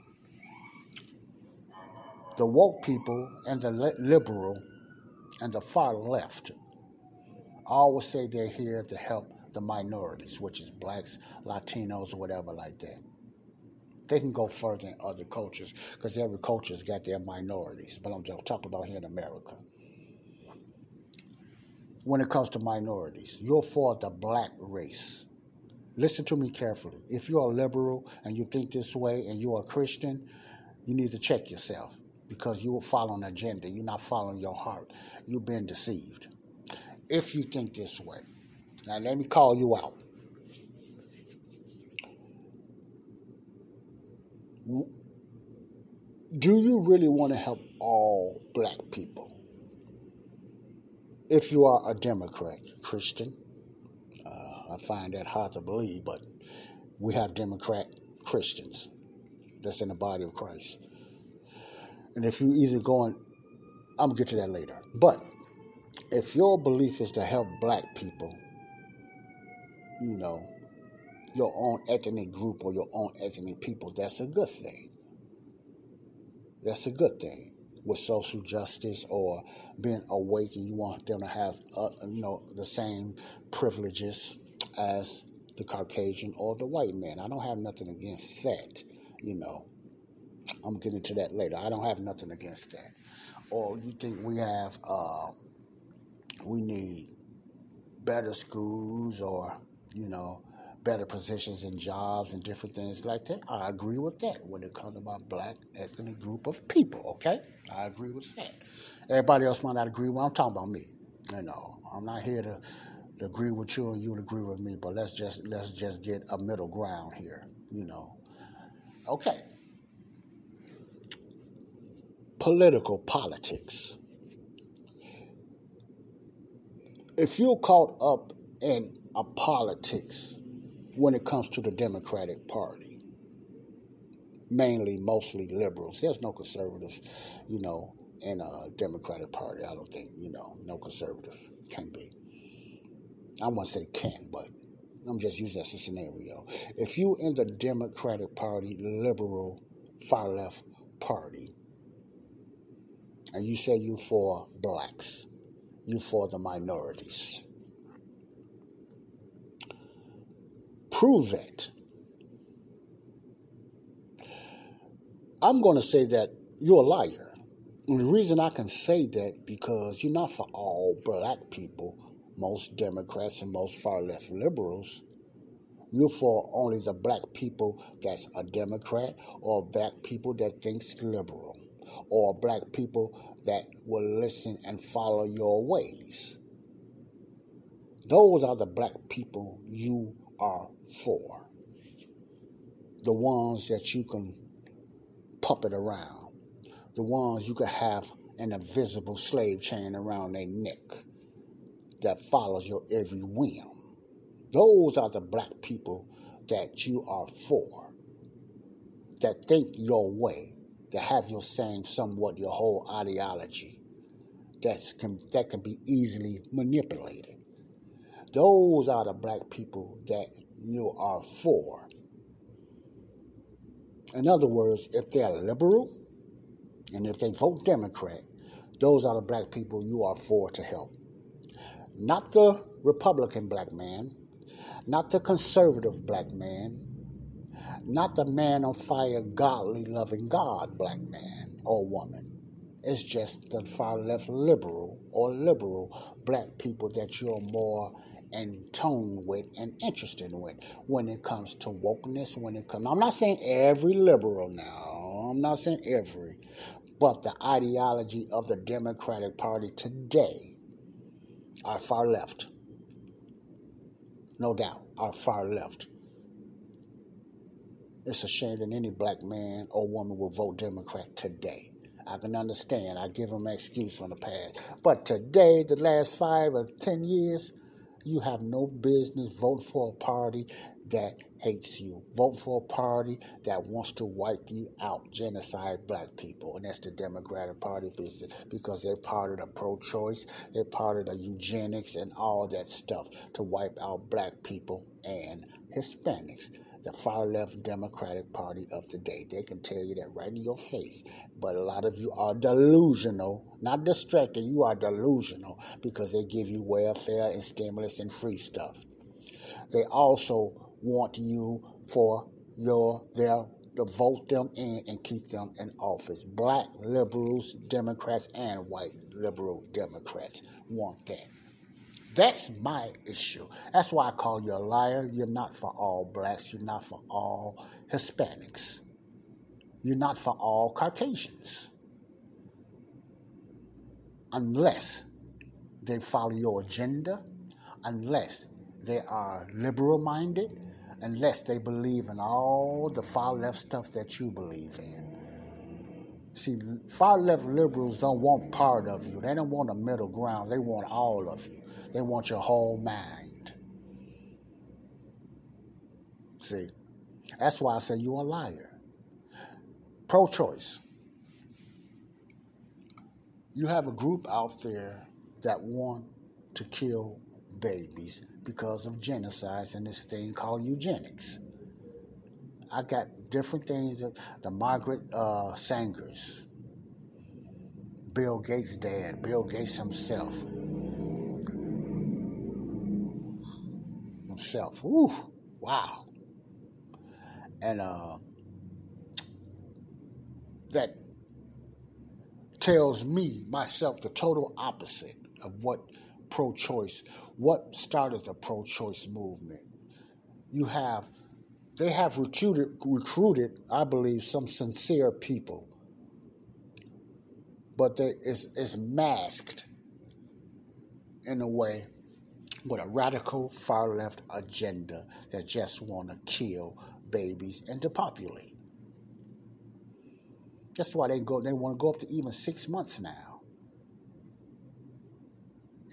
the woke people and the liberal and the far left always say they're here to help the minorities, which is blacks, Latinos, whatever like that. They can go further in other cultures because every culture's got their minorities. But I'm just talking about here in America. When it comes to minorities, you're for the black race. Listen to me carefully. If you're liberal and you think this way and you're a Christian, you need to check yourself because you will following an agenda. You're not following your heart. You've been deceived. If you think this way. Now, let me call you out. Do you really want to help all black people? If you are a Democrat, Christian, uh, I find that hard to believe, but we have Democrat Christians that's in the body of Christ. And if you either going, I'm gonna get to that later. But if your belief is to help black people, you know, your own ethnic group or your own ethnic people, that's a good thing. That's a good thing with social justice or being awake and you want them to have, uh, you know, the same privileges as the Caucasian or the white man. I don't have nothing against that, you know. I'm getting to that later. I don't have nothing against that. Or you think we have, uh, we need better schools or, you know, better positions and jobs and different things like that. I agree with that when it comes about black ethnic group of people, okay? I agree with that. Everybody else might not agree with I'm talking about me. You know, I'm not here to, to agree with you and you to agree with me, but let's just let's just get a middle ground here, you know. Okay. Political politics. If you're caught up in a politics when it comes to the Democratic Party. Mainly, mostly liberals. There's no conservatives, you know, in a Democratic Party. I don't think, you know, no conservative can be. I won't say can, but I'm just using that as a scenario. If you in the Democratic Party, liberal, far left party, and you say you for blacks, you for the minorities, prove it. I'm going to say that you're a liar. And the reason I can say that because you're not for all black people, most Democrats and most far left liberals. You're for only the black people that's a Democrat or black people that thinks liberal or black people that will listen and follow your ways. Those are the black people you are for. The ones that you can puppet around. The ones you can have an invisible slave chain around their neck that follows your every whim. Those are the black people that you are for, that think your way, that have your same somewhat your whole ideology, that's can, that can be easily manipulated. Those are the black people that you are for. In other words, if they're liberal and if they vote Democrat, those are the black people you are for to help. Not the Republican black man, not the conservative black man, not the man on fire, godly, loving God black man or woman. It's just the far left liberal or liberal black people that you're more in tone with and interested with when it comes to wokeness. When it comes, I'm not saying every liberal now. I'm not saying every, but the ideology of the Democratic Party today are far left. No doubt, are far left. It's a shame that any black man or woman will vote Democrat today. I can understand. I give them an excuse from the past. But today, the last five or ten years, you have no business voting for a party that hates you. Vote for a party that wants to wipe you out, genocide black people. And that's the Democratic Party business because they're part of the pro choice, they're part of the eugenics and all that stuff to wipe out black people and Hispanics the far left Democratic Party of today. They can tell you that right in your face. But a lot of you are delusional, not distracted. You are delusional because they give you welfare and stimulus and free stuff. They also want you for your their to vote them in and keep them in office. Black liberals, Democrats, and white liberal Democrats want that. That's my issue. That's why I call you a liar. You're not for all blacks. You're not for all Hispanics. You're not for all Caucasians. Unless they follow your agenda, unless they are liberal minded, unless they believe in all the far left stuff that you believe in. See, far left liberals don't want part of you. They don't want a middle ground. They want all of you. They want your whole mind. See, that's why I say you're a liar. Pro choice. You have a group out there that want to kill babies because of genocides and this thing called eugenics. I got different things. The Margaret uh, Sangers, Bill Gates' dad, Bill Gates himself himself. Ooh, wow. And uh, that tells me, myself, the total opposite of what pro choice, what started the pro choice movement. You have, they have recruited, recruited, I believe, some sincere people, but it's, it's masked in a way with a radical far left agenda that just want to kill babies and depopulate. That's why they go. They want to go up to even six months now.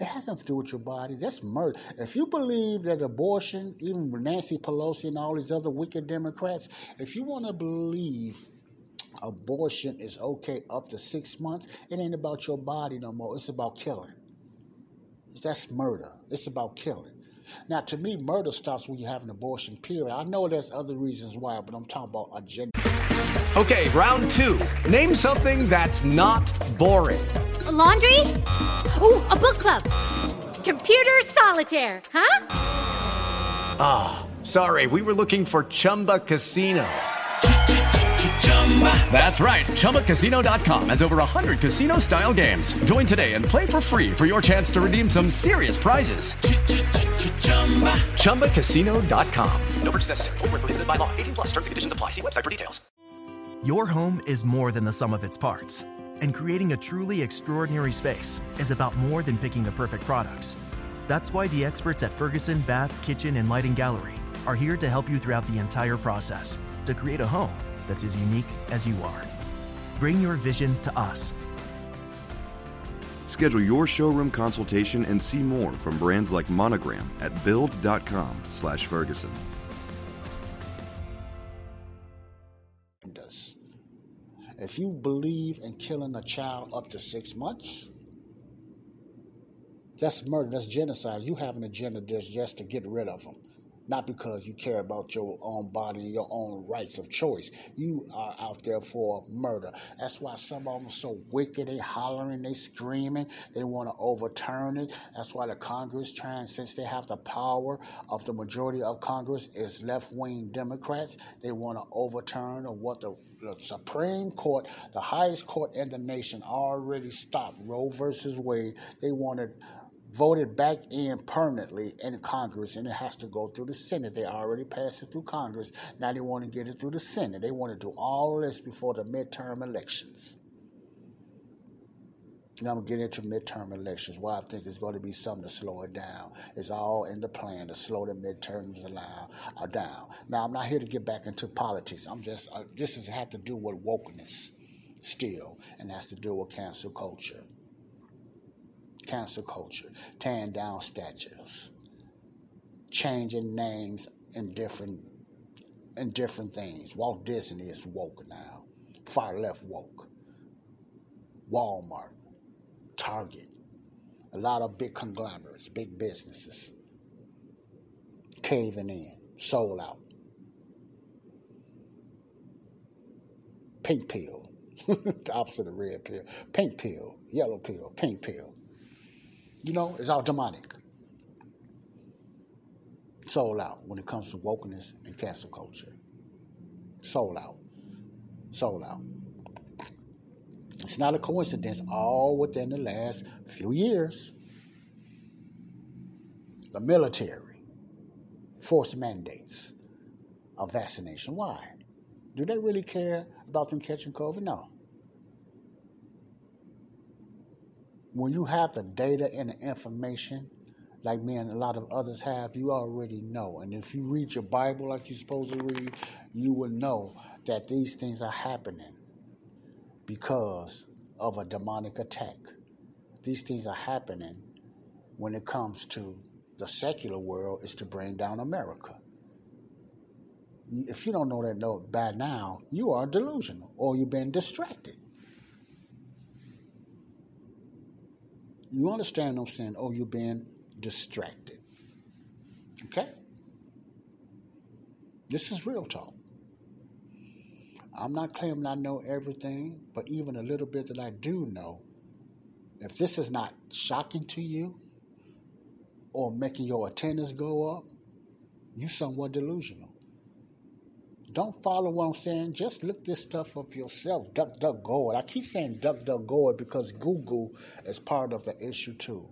It has nothing to do with your body. That's murder. If you believe that abortion, even Nancy Pelosi and all these other wicked Democrats, if you want to believe abortion is okay up to six months, it ain't about your body no more. It's about killing. That's murder. It's about killing. Now, to me, murder stops when you have an abortion, period. I know there's other reasons why, but I'm talking about agenda. Okay, round two. Name something that's not boring. A laundry? Ooh, a book club. Computer solitaire, huh? Ah, oh, sorry, we were looking for Chumba Casino. That's right. ChumbaCasino.com has over 100 casino style games. Join today and play for free for your chance to redeem some serious prizes. ChumbaCasino.com. No purchase necessary. Full prohibited by law. 18 plus terms and conditions apply. See website for details. Your home is more than the sum of its parts. And creating a truly extraordinary space is about more than picking the perfect products. That's why the experts at Ferguson Bath, Kitchen, and Lighting Gallery are here to help you throughout the entire process to create a home that's as unique as you are. Bring your vision to us. Schedule your showroom consultation and see more from brands like Monogram at build.com/ferguson. If you believe in killing a child up to six months, that's murder. That's genocide. You have an agenda just just to get rid of them not because you care about your own body and your own rights of choice. You are out there for murder. That's why some of them are so wicked. They hollering, they screaming, they want to overturn it. That's why the Congress trying, since they have the power of the majority of Congress is left-wing Democrats, they want to overturn what the the Supreme Court, the highest court in the nation, already stopped Roe versus Wade. They wanted voted back in permanently in Congress and it has to go through the Senate. They already passed it through Congress. Now they want to get it through the Senate. They want to do all this before the midterm elections. Now I'm getting into midterm elections. Why I think it's going to be something to slow it down. It's all in the plan to slow the midterms uh, down. Now I'm not here to get back into politics. I'm just uh, this has had to do with wokeness still, and that's to do with cancel culture cancel culture, tearing down statues, changing names in different in different things. Walt Disney is woke now, far left woke. Walmart, Target, a lot of big conglomerates, big businesses caving in, sold out. Pink pill, the opposite of red pill. Pink pill, yellow pill, pink pill you know, it's all demonic. Sold out when it comes to wokeness and cancel culture. Sold out. Sold out. It's not a coincidence, all within the last few years. The military force mandates of vaccination. Why? Do they really care about them catching COVID? No. When you have the data and the information, like me and a lot of others have, you already know. And if you read your Bible like you're supposed to read, you will know that these things are happening because of a demonic attack. These things are happening when it comes to the secular world is to bring down America. If you don't know that note by now, you are delusional or you've been distracted. You understand I'm saying, oh, you're being distracted. Okay? This is real talk. I'm not claiming I know everything, but even a little bit that I do know, if this is not shocking to you or making your attendance go up, you're somewhat delusional. Don't follow what I'm saying. Just look this stuff up yourself. Duck, duck, go it. I keep saying duck, duck, go because Google is part of the issue too.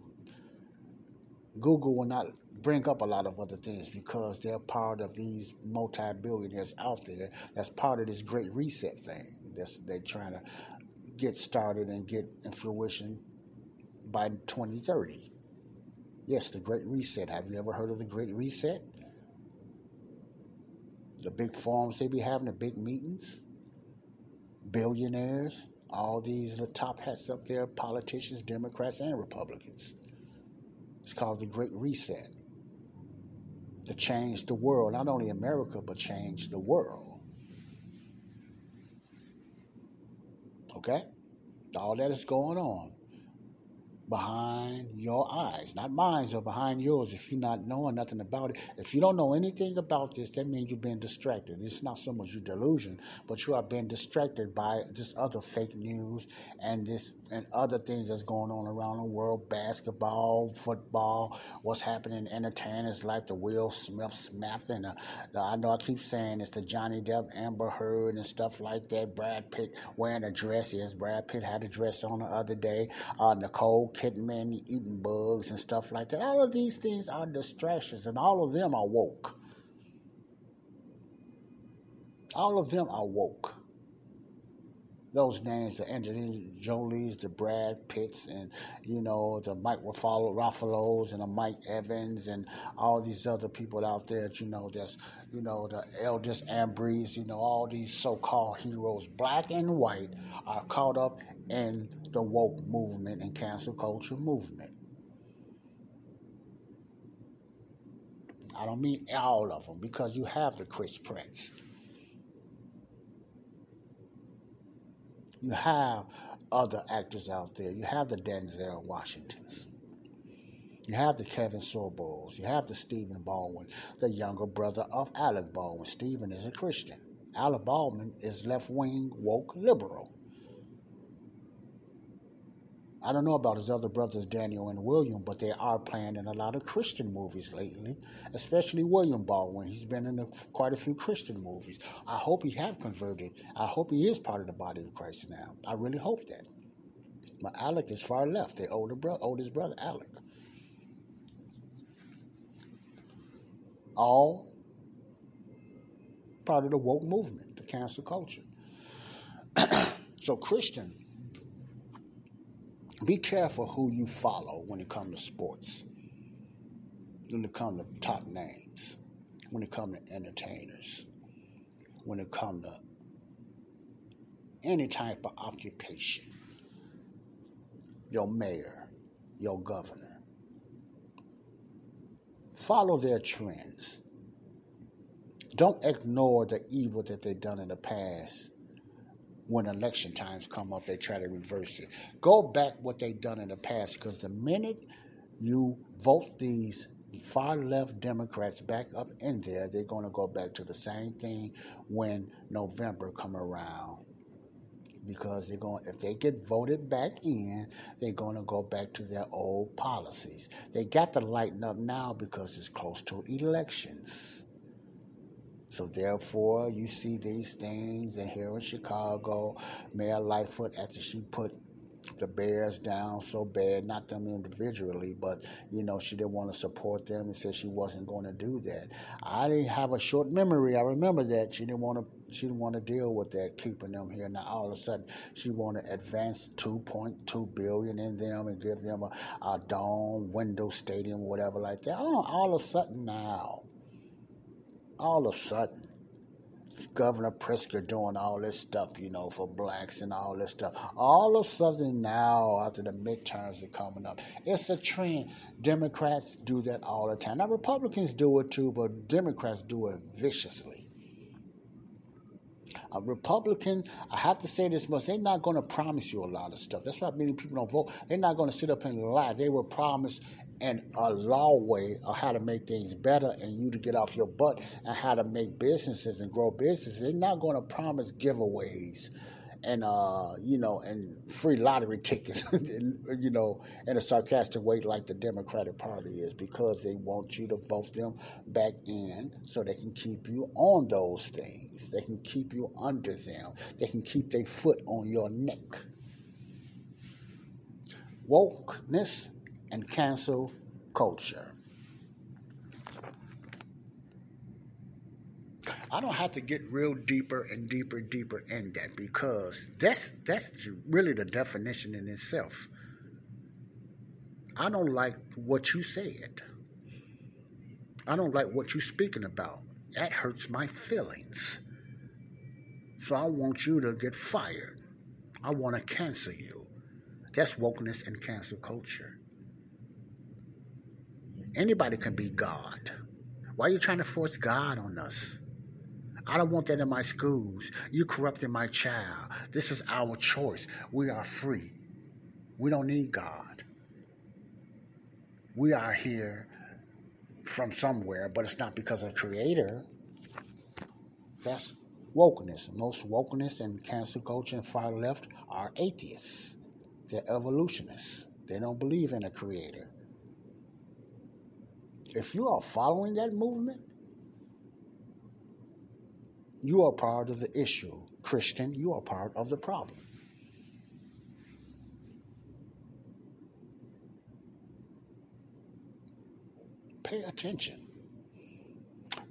Google will not bring up a lot of other things because they're part of these multi-billionaires out there. That's part of this great reset thing. That's they're trying to get started and get in fruition by 2030. Yes, the Great Reset. Have you ever heard of the Great Reset? The big forums they be having, the big meetings, billionaires, all these the top hats up there, politicians, Democrats and Republicans. It's called the Great Reset. To change the world, not only America, but change the world. Okay? All that is going on behind your eyes, not mine, or behind yours. If you're not knowing nothing about it, if you don't know anything about this, that means you've been distracted. It's not so much your delusion, but you are being distracted by this other fake news and this and other things that's going on around the world: basketball, football, what's happening in entertainers like the Will Smith, Smith, and the, the, I know I keep saying it's the Johnny Depp, Amber Heard, and stuff like that. Brad Pitt wearing a dress. Yes, Brad Pitt had a dress on the other day. Uh, Nicole Kidman eating bugs and stuff like that. All of these things are distractions, and all of them are woke. All of them are woke. Those names, the Angelina Jolie's, the Brad Pitts, and you know the Mike Ruffalo's and the Mike Evans, and all these other people out there. You know, that's you know the Eldest Ambries. You know, all these so-called heroes, black and white, are caught up in the woke movement and cancel culture movement. I don't mean all of them because you have the Chris Prince. You have other actors out there. You have the Denzel Washingtons. You have the Kevin Sorbo's. You have the Stephen Baldwin, the younger brother of Alec Baldwin. Stephen is a Christian. Alec Baldwin is left wing, woke, liberal. I don't know about his other brothers, Daniel and William, but they are playing in a lot of Christian movies lately, especially William Baldwin. He's been in a, quite a few Christian movies. I hope he have converted. I hope he is part of the body of Christ now. I really hope that. But Alec is far left, their older bro- oldest brother, Alec. All part of the woke movement, the cancel culture. so Christian be careful who you follow when it comes to sports, when it comes to top names, when it comes to entertainers, when it comes to any type of occupation. Your mayor, your governor. Follow their trends. Don't ignore the evil that they've done in the past when election times come up, they try to reverse it. Go back what they've done in the past, because the minute you vote these far left Democrats back up in there, they're going to go back to the same thing when November come around. Because they're going, if they get voted back in, they're going to go back to their old policies. They got to lighten up now because it's close to elections. So therefore, you see these things, and here in Chicago, Mayor Lightfoot, after she put the Bears down so bad, not them individually, but you know, she didn't want to support them and said she wasn't going to do that. I didn't have a short memory. I remember that she didn't want to. She didn't want to deal with that, keeping them here. Now all of a sudden, she want to advance 2.2 billion in them and give them a, a dome, window stadium, whatever like that. Oh, all of a sudden now, all of a sudden, Governor Pritzker doing all this stuff, you know, for blacks and all this stuff. All of a sudden now, after the midterms are coming up, it's a trend. Democrats do that all the time. Now, Republicans do it too, but Democrats do it viciously. A Republican, I have to say this much, they're not going to promise you a lot of stuff. That's why many people don't vote. They're not going to sit up and lie. They will promise and a law way of how to make things better and you to get off your butt and how to make businesses and grow businesses. They're not going to promise giveaways and uh, you know, and free lottery tickets, you know, in a sarcastic way, like the Democratic Party is, because they want you to vote them back in, so they can keep you on those things. They can keep you under them. They can keep their foot on your neck. Wokeness and cancel culture. I don't have to get real deeper and deeper, deeper in that because that's that's really the definition in itself. I don't like what you said. I don't like what you're speaking about. That hurts my feelings. So I want you to get fired. I want to cancel you. That's wokeness and cancel culture. Anybody can be God. Why are you trying to force God on us? I don't want that in my schools. You're corrupting my child. This is our choice. We are free. We don't need God. We are here from somewhere, but it's not because of Creator. That's wokeness. Most wokeness and cancel culture and far left are atheists. They're evolutionists. They don't believe in a Creator. If you are following that movement, you are part of the issue. Christian, you are part of the problem. Pay attention.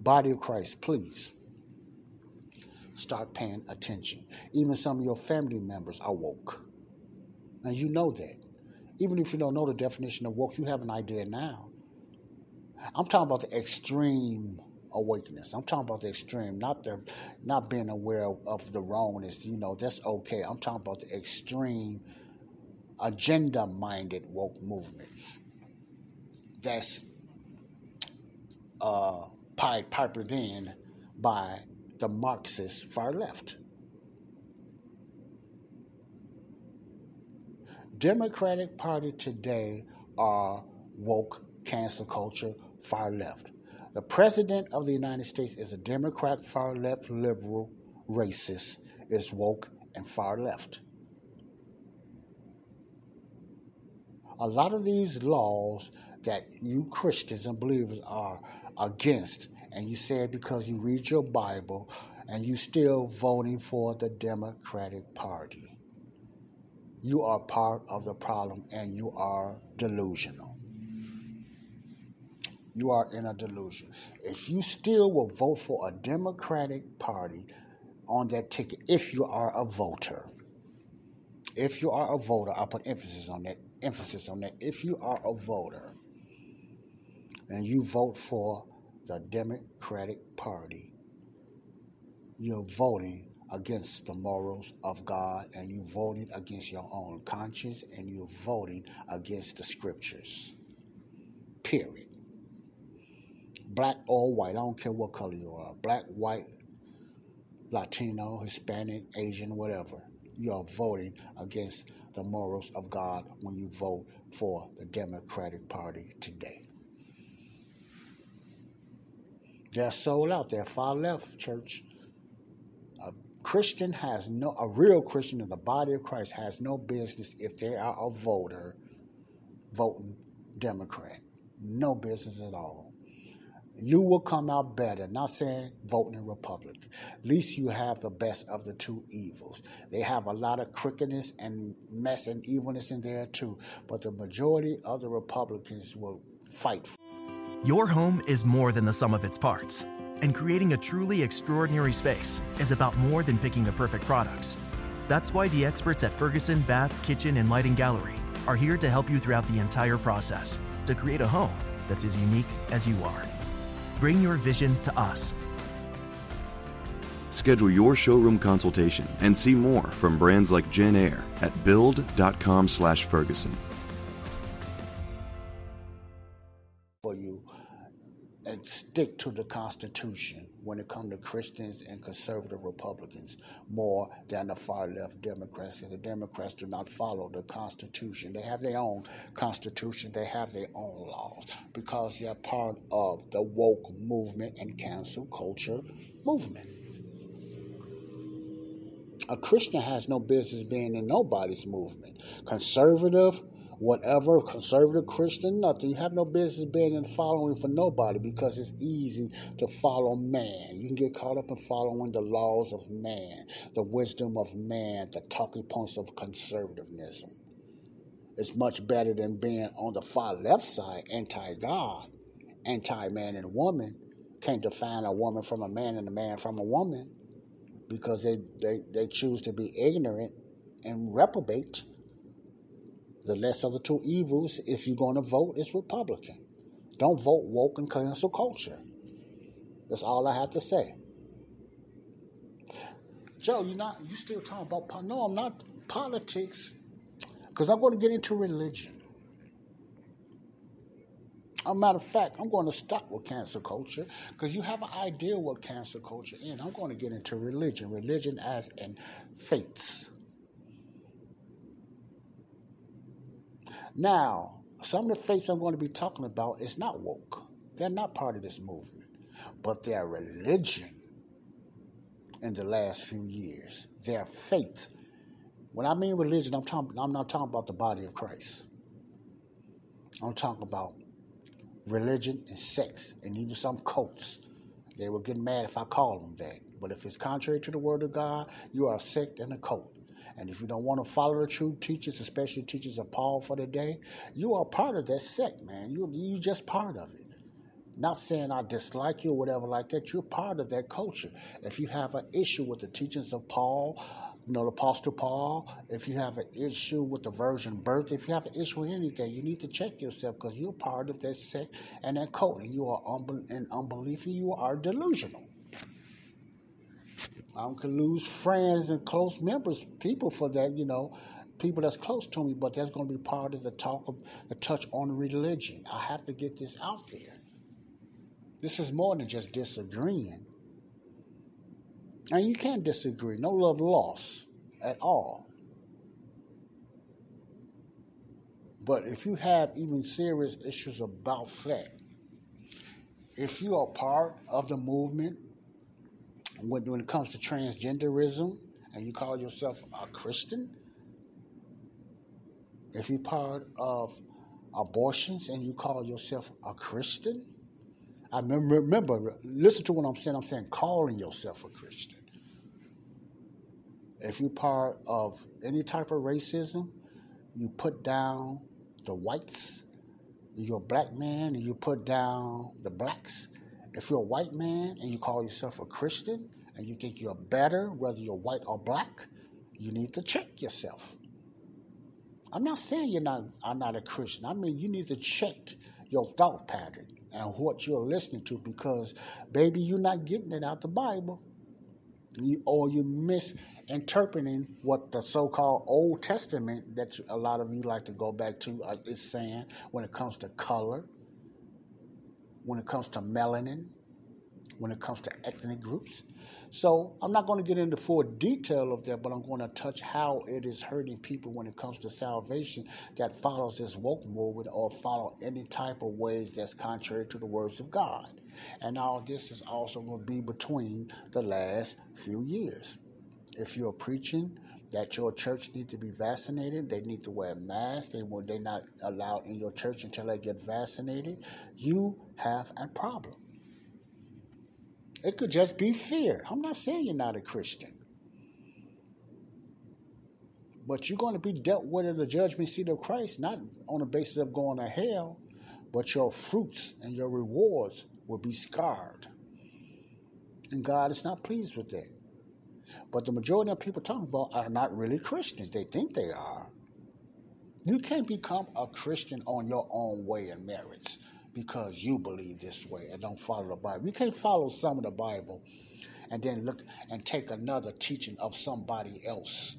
Body of Christ, please start paying attention. Even some of your family members are woke. And you know that. Even if you don't know the definition of woke, you have an idea now. I'm talking about the extreme awakeness. I'm talking about the extreme, not the not being aware of, of the wrongness. You know, that's okay. I'm talking about the extreme agenda minded woke movement. That's uh pied pipered in by the Marxist far left. Democratic Party today are woke cancel culture far left. The President of the United States is a Democrat, far left, liberal, racist, is woke, and far left. A lot of these laws that you Christians and believers are against, and you say it because you read your Bible and you still voting for the Democratic Party. You are part of the problem and you are delusional you are in a delusion. If you still will vote for a Democratic Party on that ticket, if you are a voter, if you are a voter, I put emphasis on that. Emphasis on that. If you are a voter and you vote for the Democratic Party, you're voting against the morals of God and you're voting against your own conscience and you're voting against the scriptures. Period black or white, I don't care what color you are, black, white, Latino, Hispanic, Asian, whatever, you are voting against the morals of God when you vote for the Democratic Party today. They're sold out. They're far left, church. A Christian has no, a real Christian in the body of Christ has no business if they are a voter voting Democrat. No business at all you will come out better. Not saying voting in Republic. At least you have the best of the two evils. They have a lot of crookedness and mess and evilness in there too. But the majority of the Republicans will fight. Your home is more than the sum of its parts. And creating a truly extraordinary space is about more than picking the perfect products. That's why the experts at Ferguson Bath, Kitchen, and Lighting Gallery are here to help you throughout the entire process to create a home that's as unique as you are. Bring your vision to us. Schedule your showroom consultation and see more from brands like Jenn-Air at build.com/ferguson. stick to the Constitution when it comes to Christians and conservative Republicans more than the far left Democrats. And the Democrats do not follow the Constitution. They have their own Constitution, they have their own laws because they're part of the woke movement and cancel culture movement. A Christian has no business being in nobody's movement. Conservative, whatever, conservative Christian, nothing. You have no business being in following for nobody because it's easy to follow man. You can get caught up in following the laws of man, the wisdom of man, the talking points of conservatism. It's much better than being on the far left side, anti God, anti man and woman. Can't define a woman from a man and a man from a woman because they, they, they choose to be ignorant and reprobate. The less of the two evils, if you're going to vote, is Republican. Don't vote woke and cancel culture. That's all I have to say. Joe, you're not you still talking about no, I'm not politics because I'm going to get into religion. As a matter of fact, I'm going to stop with cancer culture because you have an idea what cancer culture is. I'm going to get into religion, religion as in faiths. Now, some of the faiths I'm going to be talking about is not woke. They're not part of this movement, but they're religion in the last few years. Their faith. When I mean religion, I'm talking. I'm not talking about the body of Christ. I'm talking about religion and sex, and even some cults. They will get mad if I call them that. But if it's contrary to the word of God, you are a sect and a cult. And if you don't want to follow the true teachers, especially teachers of Paul for the day, you are part of that sect, man. You you just part of it. Not saying I dislike you or whatever like that. You're part of that culture. If you have an issue with the teachings of Paul, you know, the Apostle Paul, if you have an issue with the virgin birth, if you have an issue with anything, you need to check yourself because you're part of that sect and that cult. And you are unbe- in unbelief and you are delusional. I can lose friends and close members, people for that, you know, people that's close to me, but that's going to be part of the talk of the touch on religion. I have to get this out there. This is more than just disagreeing. And you can't disagree. No love lost at all. But if you have even serious issues about that, if you are part of the movement when, when it comes to transgenderism and you call yourself a Christian, if you're part of abortions and you call yourself a Christian, I remember, remember, listen to what I'm saying. I'm saying calling yourself a Christian. If you're part of any type of racism, you put down the whites. You're a black man and you put down the blacks. If you're a white man and you call yourself a Christian and you think you're better, whether you're white or black, you need to check yourself. I'm not saying you're not I'm not a Christian. I mean you need to check your thought pattern and what you're listening to because baby you're not getting it out the Bible. You, or you're misinterpreting what the so-called Old Testament that a lot of you like to go back to uh, is saying when it comes to color, when it comes to melanin, when it comes to ethnic groups. So I'm not going to get into full detail of that, but I'm going to touch how it is hurting people when it comes to salvation that follows this woke movement or follow any type of ways that's contrary to the words of God. And all this is also going to be between the last few years. If you're preaching that your church need to be vaccinated, they need to wear masks, they will they not allowed in your church until they get vaccinated, you have a problem. It could just be fear. I'm not saying you're not a Christian. But you're going to be dealt with in the judgment seat of Christ, not on the basis of going to hell, but your fruits and your rewards will be scarred. And God is not pleased with that. But the majority of people talking about are not really Christians. They think they are. You can't become a Christian on your own way and merits because you believe this way and don't follow the Bible. You can't follow some of the Bible and then look and take another teaching of somebody else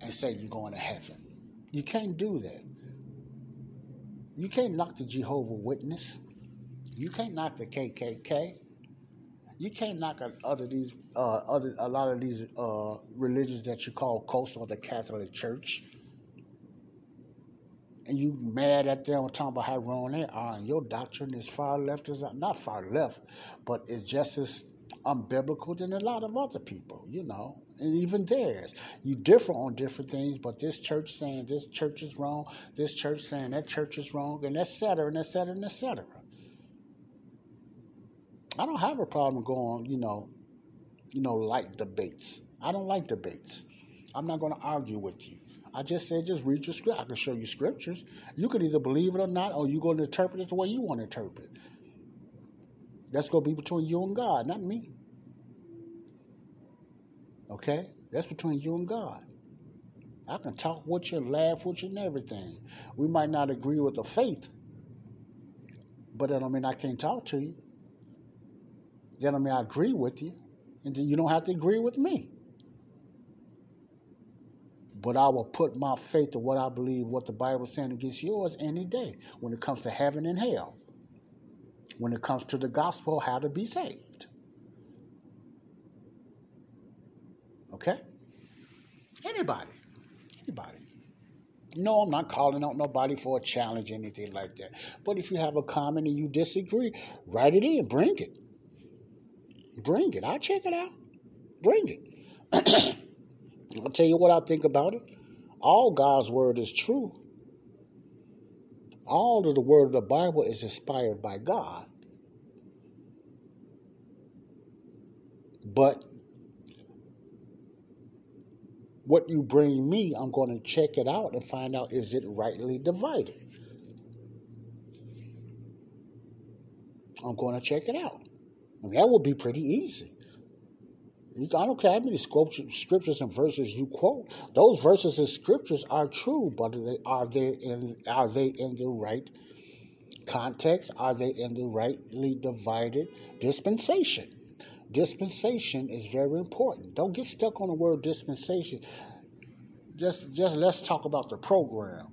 and say you're going to heaven. You can't do that. You can't knock the Jehovah Witness. You can't knock the KKK. You can't knock other these uh, other a lot of these uh, religions that you call cults or the Catholic Church and you mad at them talking about how wrong they are, and your doctrine is far left is not far left, but it's just as unbiblical than a lot of other people, you know, and even theirs. You differ on different things, but this church saying this church is wrong, this church saying that church is wrong, and et cetera, and et cetera, and et cetera. I don't have a problem going, you know, you know, like debates. I don't like debates. I'm not going to argue with you. I just said just read your script. I can show you scriptures. You can either believe it or not, or you're going to interpret it the way you want to interpret. That's going to be between you and God, not me. Okay? That's between you and God. I can talk with you and laugh with you and everything. We might not agree with the faith, but that don't mean I can't talk to you. That don't mean I agree with you. And you don't have to agree with me. But I will put my faith to what I believe, what the Bible is saying against yours any day when it comes to heaven and hell. When it comes to the gospel, how to be saved. Okay? Anybody. Anybody. No, I'm not calling out nobody for a challenge anything like that. But if you have a comment and you disagree, write it in. Bring it. Bring it. I'll check it out. Bring it. I'll tell you what I think about it. All God's word is true. All of the word of the Bible is inspired by God. But what you bring me, I'm going to check it out and find out is it rightly divided. I'm going to check it out. And that will be pretty easy. I don't care how many scriptures and verses you quote; those verses and scriptures are true, but are they in are they in the right context? Are they in the rightly divided dispensation? Dispensation is very important. Don't get stuck on the word dispensation. Just just let's talk about the program.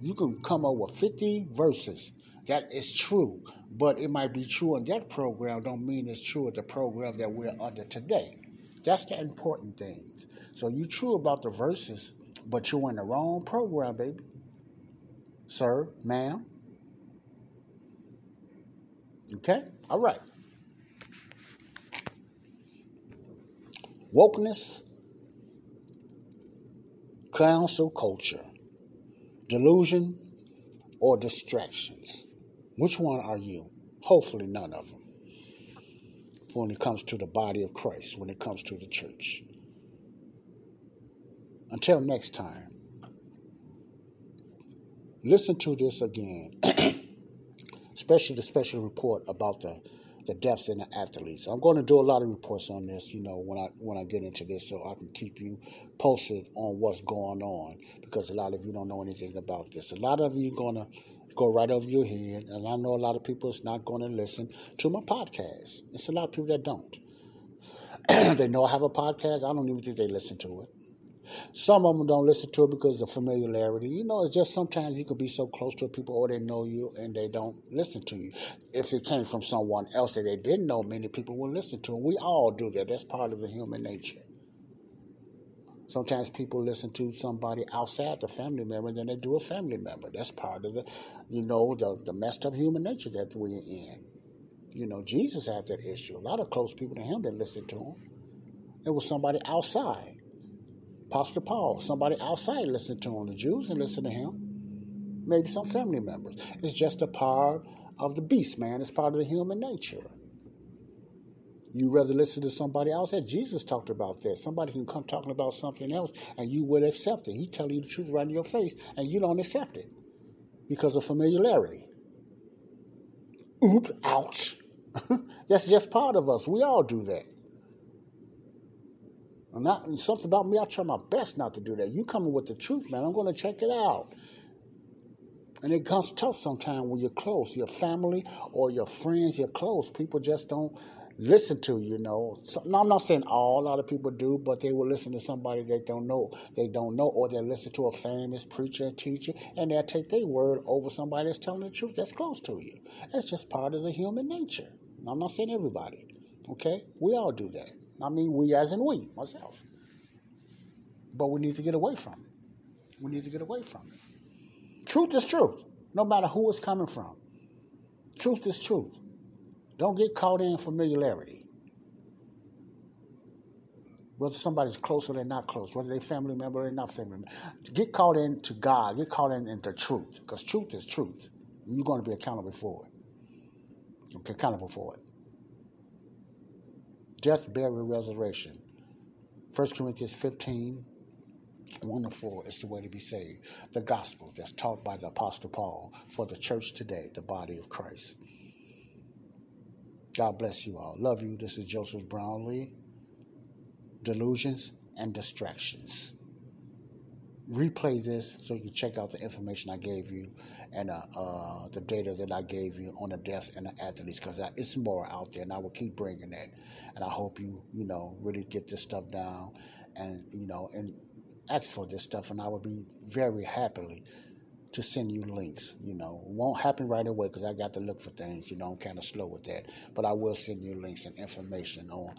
You can come up with 50 verses. That is true, but it might be true in that program. Don't mean it's true in the program that we're under today. That's the important things. So you true about the verses, but you're in the wrong program, baby. Sir, ma'am. Okay? All right. Wokeness, cancel culture, delusion, or distractions. Which one are you? Hopefully, none of them when it comes to the body of Christ, when it comes to the church. Until next time, listen to this again, especially the special report about the, the deaths in the athletes. I'm going to do a lot of reports on this, you know, when I when I get into this, so I can keep you posted on what's going on because a lot of you don't know anything about this. A lot of you going to go right over your head. And I know a lot of people is not going to listen to my podcast. It's a lot of people that don't. they know I have a podcast. I don't even think they listen to it. Some of them don't listen to it because of familiarity. You know, it's just sometimes you can be so close to people or they know you and they don't listen to you. If it came from someone else that they didn't know, many people will listen to. It. We all do that. That's part of the human nature. Sometimes people listen to somebody outside the family member than they do a family member. That's part of the, you know, the, the messed up human nature that we're in. You know, Jesus had that issue. A lot of close people to him didn't listen to him. It was somebody outside. Apostle Paul, somebody outside listened to him. The Jews didn't listen to him. Maybe some family members. It's just a part of the beast, man. It's part of the human nature. You rather listen to somebody else. That Jesus talked about that. Somebody can come talking about something else and you would accept it. He tell you the truth right in your face and you don't accept it because of familiarity. Oops, ouch. That's just part of us. We all do that. And, not, and something about me, I try my best not to do that. You coming with the truth, man. I'm going to check it out. And it comes tough sometimes when you're close, your family or your friends, you're close. People just don't listen to, you know. So, no, I'm not saying all, a lot of people do, but they will listen to somebody they don't know. They don't know, or they'll listen to a famous preacher, and teacher, and they'll take their word over somebody that's telling the truth that's close to you. That's just part of the human nature. I'm not saying everybody, okay? We all do that. I mean, we as in we, myself. But we need to get away from it. We need to get away from it. Truth is truth, no matter who it's coming from. Truth is truth. Don't get caught in familiarity. whether somebody's close or they're not close, whether they're family member or they're not family member. Get caught into God, get caught in, into truth, because truth is truth. You're going to be accountable for it. Accountable for it. Death, burial, resurrection. 1 Corinthians 15, 1 to 4 is the way to be saved. The gospel that's taught by the Apostle Paul for the church today, the body of Christ. God bless you all. Love you. This is Joseph Brownlee. Delusions and distractions. Replay this so you can check out the information I gave you and uh, uh, the data that I gave you on the deaths and the athletes because it's more out there and I will keep bringing that. And I hope you, you know, really get this stuff down and, you know, and ask for this stuff. And I will be very happily to send you links. You know, it won't happen right away because I got to look for things. You know, I'm kind of slow with that, but I will send you links and information on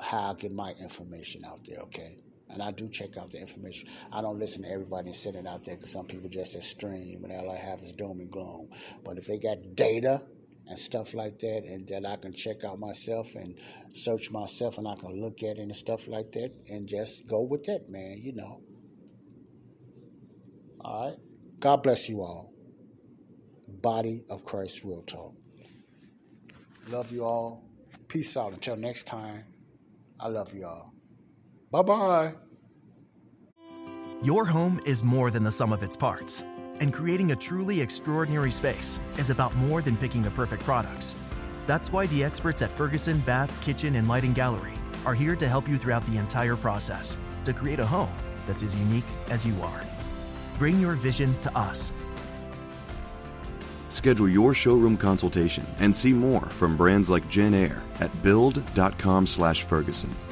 how I get my information out there. Okay. And I do check out the information. I don't listen to everybody and send it out there because some people just stream and all I have is doom and gloom. But if they got data and stuff like that, and that I can check out myself and search myself and I can look at it and stuff like that, and just go with that, man. You know. All right. God bless you all. Body of Christ Real Talk. Love you all. Peace out. Until next time, I love you all. Bye bye. Your home is more than the sum of its parts, and creating a truly extraordinary space is about more than picking the perfect products. That's why the experts at Ferguson Bath, Kitchen, and Lighting Gallery are here to help you throughout the entire process to create a home that's as unique as you are. Bring your vision to us. Schedule your showroom consultation and see more from brands like JennAir at build.com/ferguson.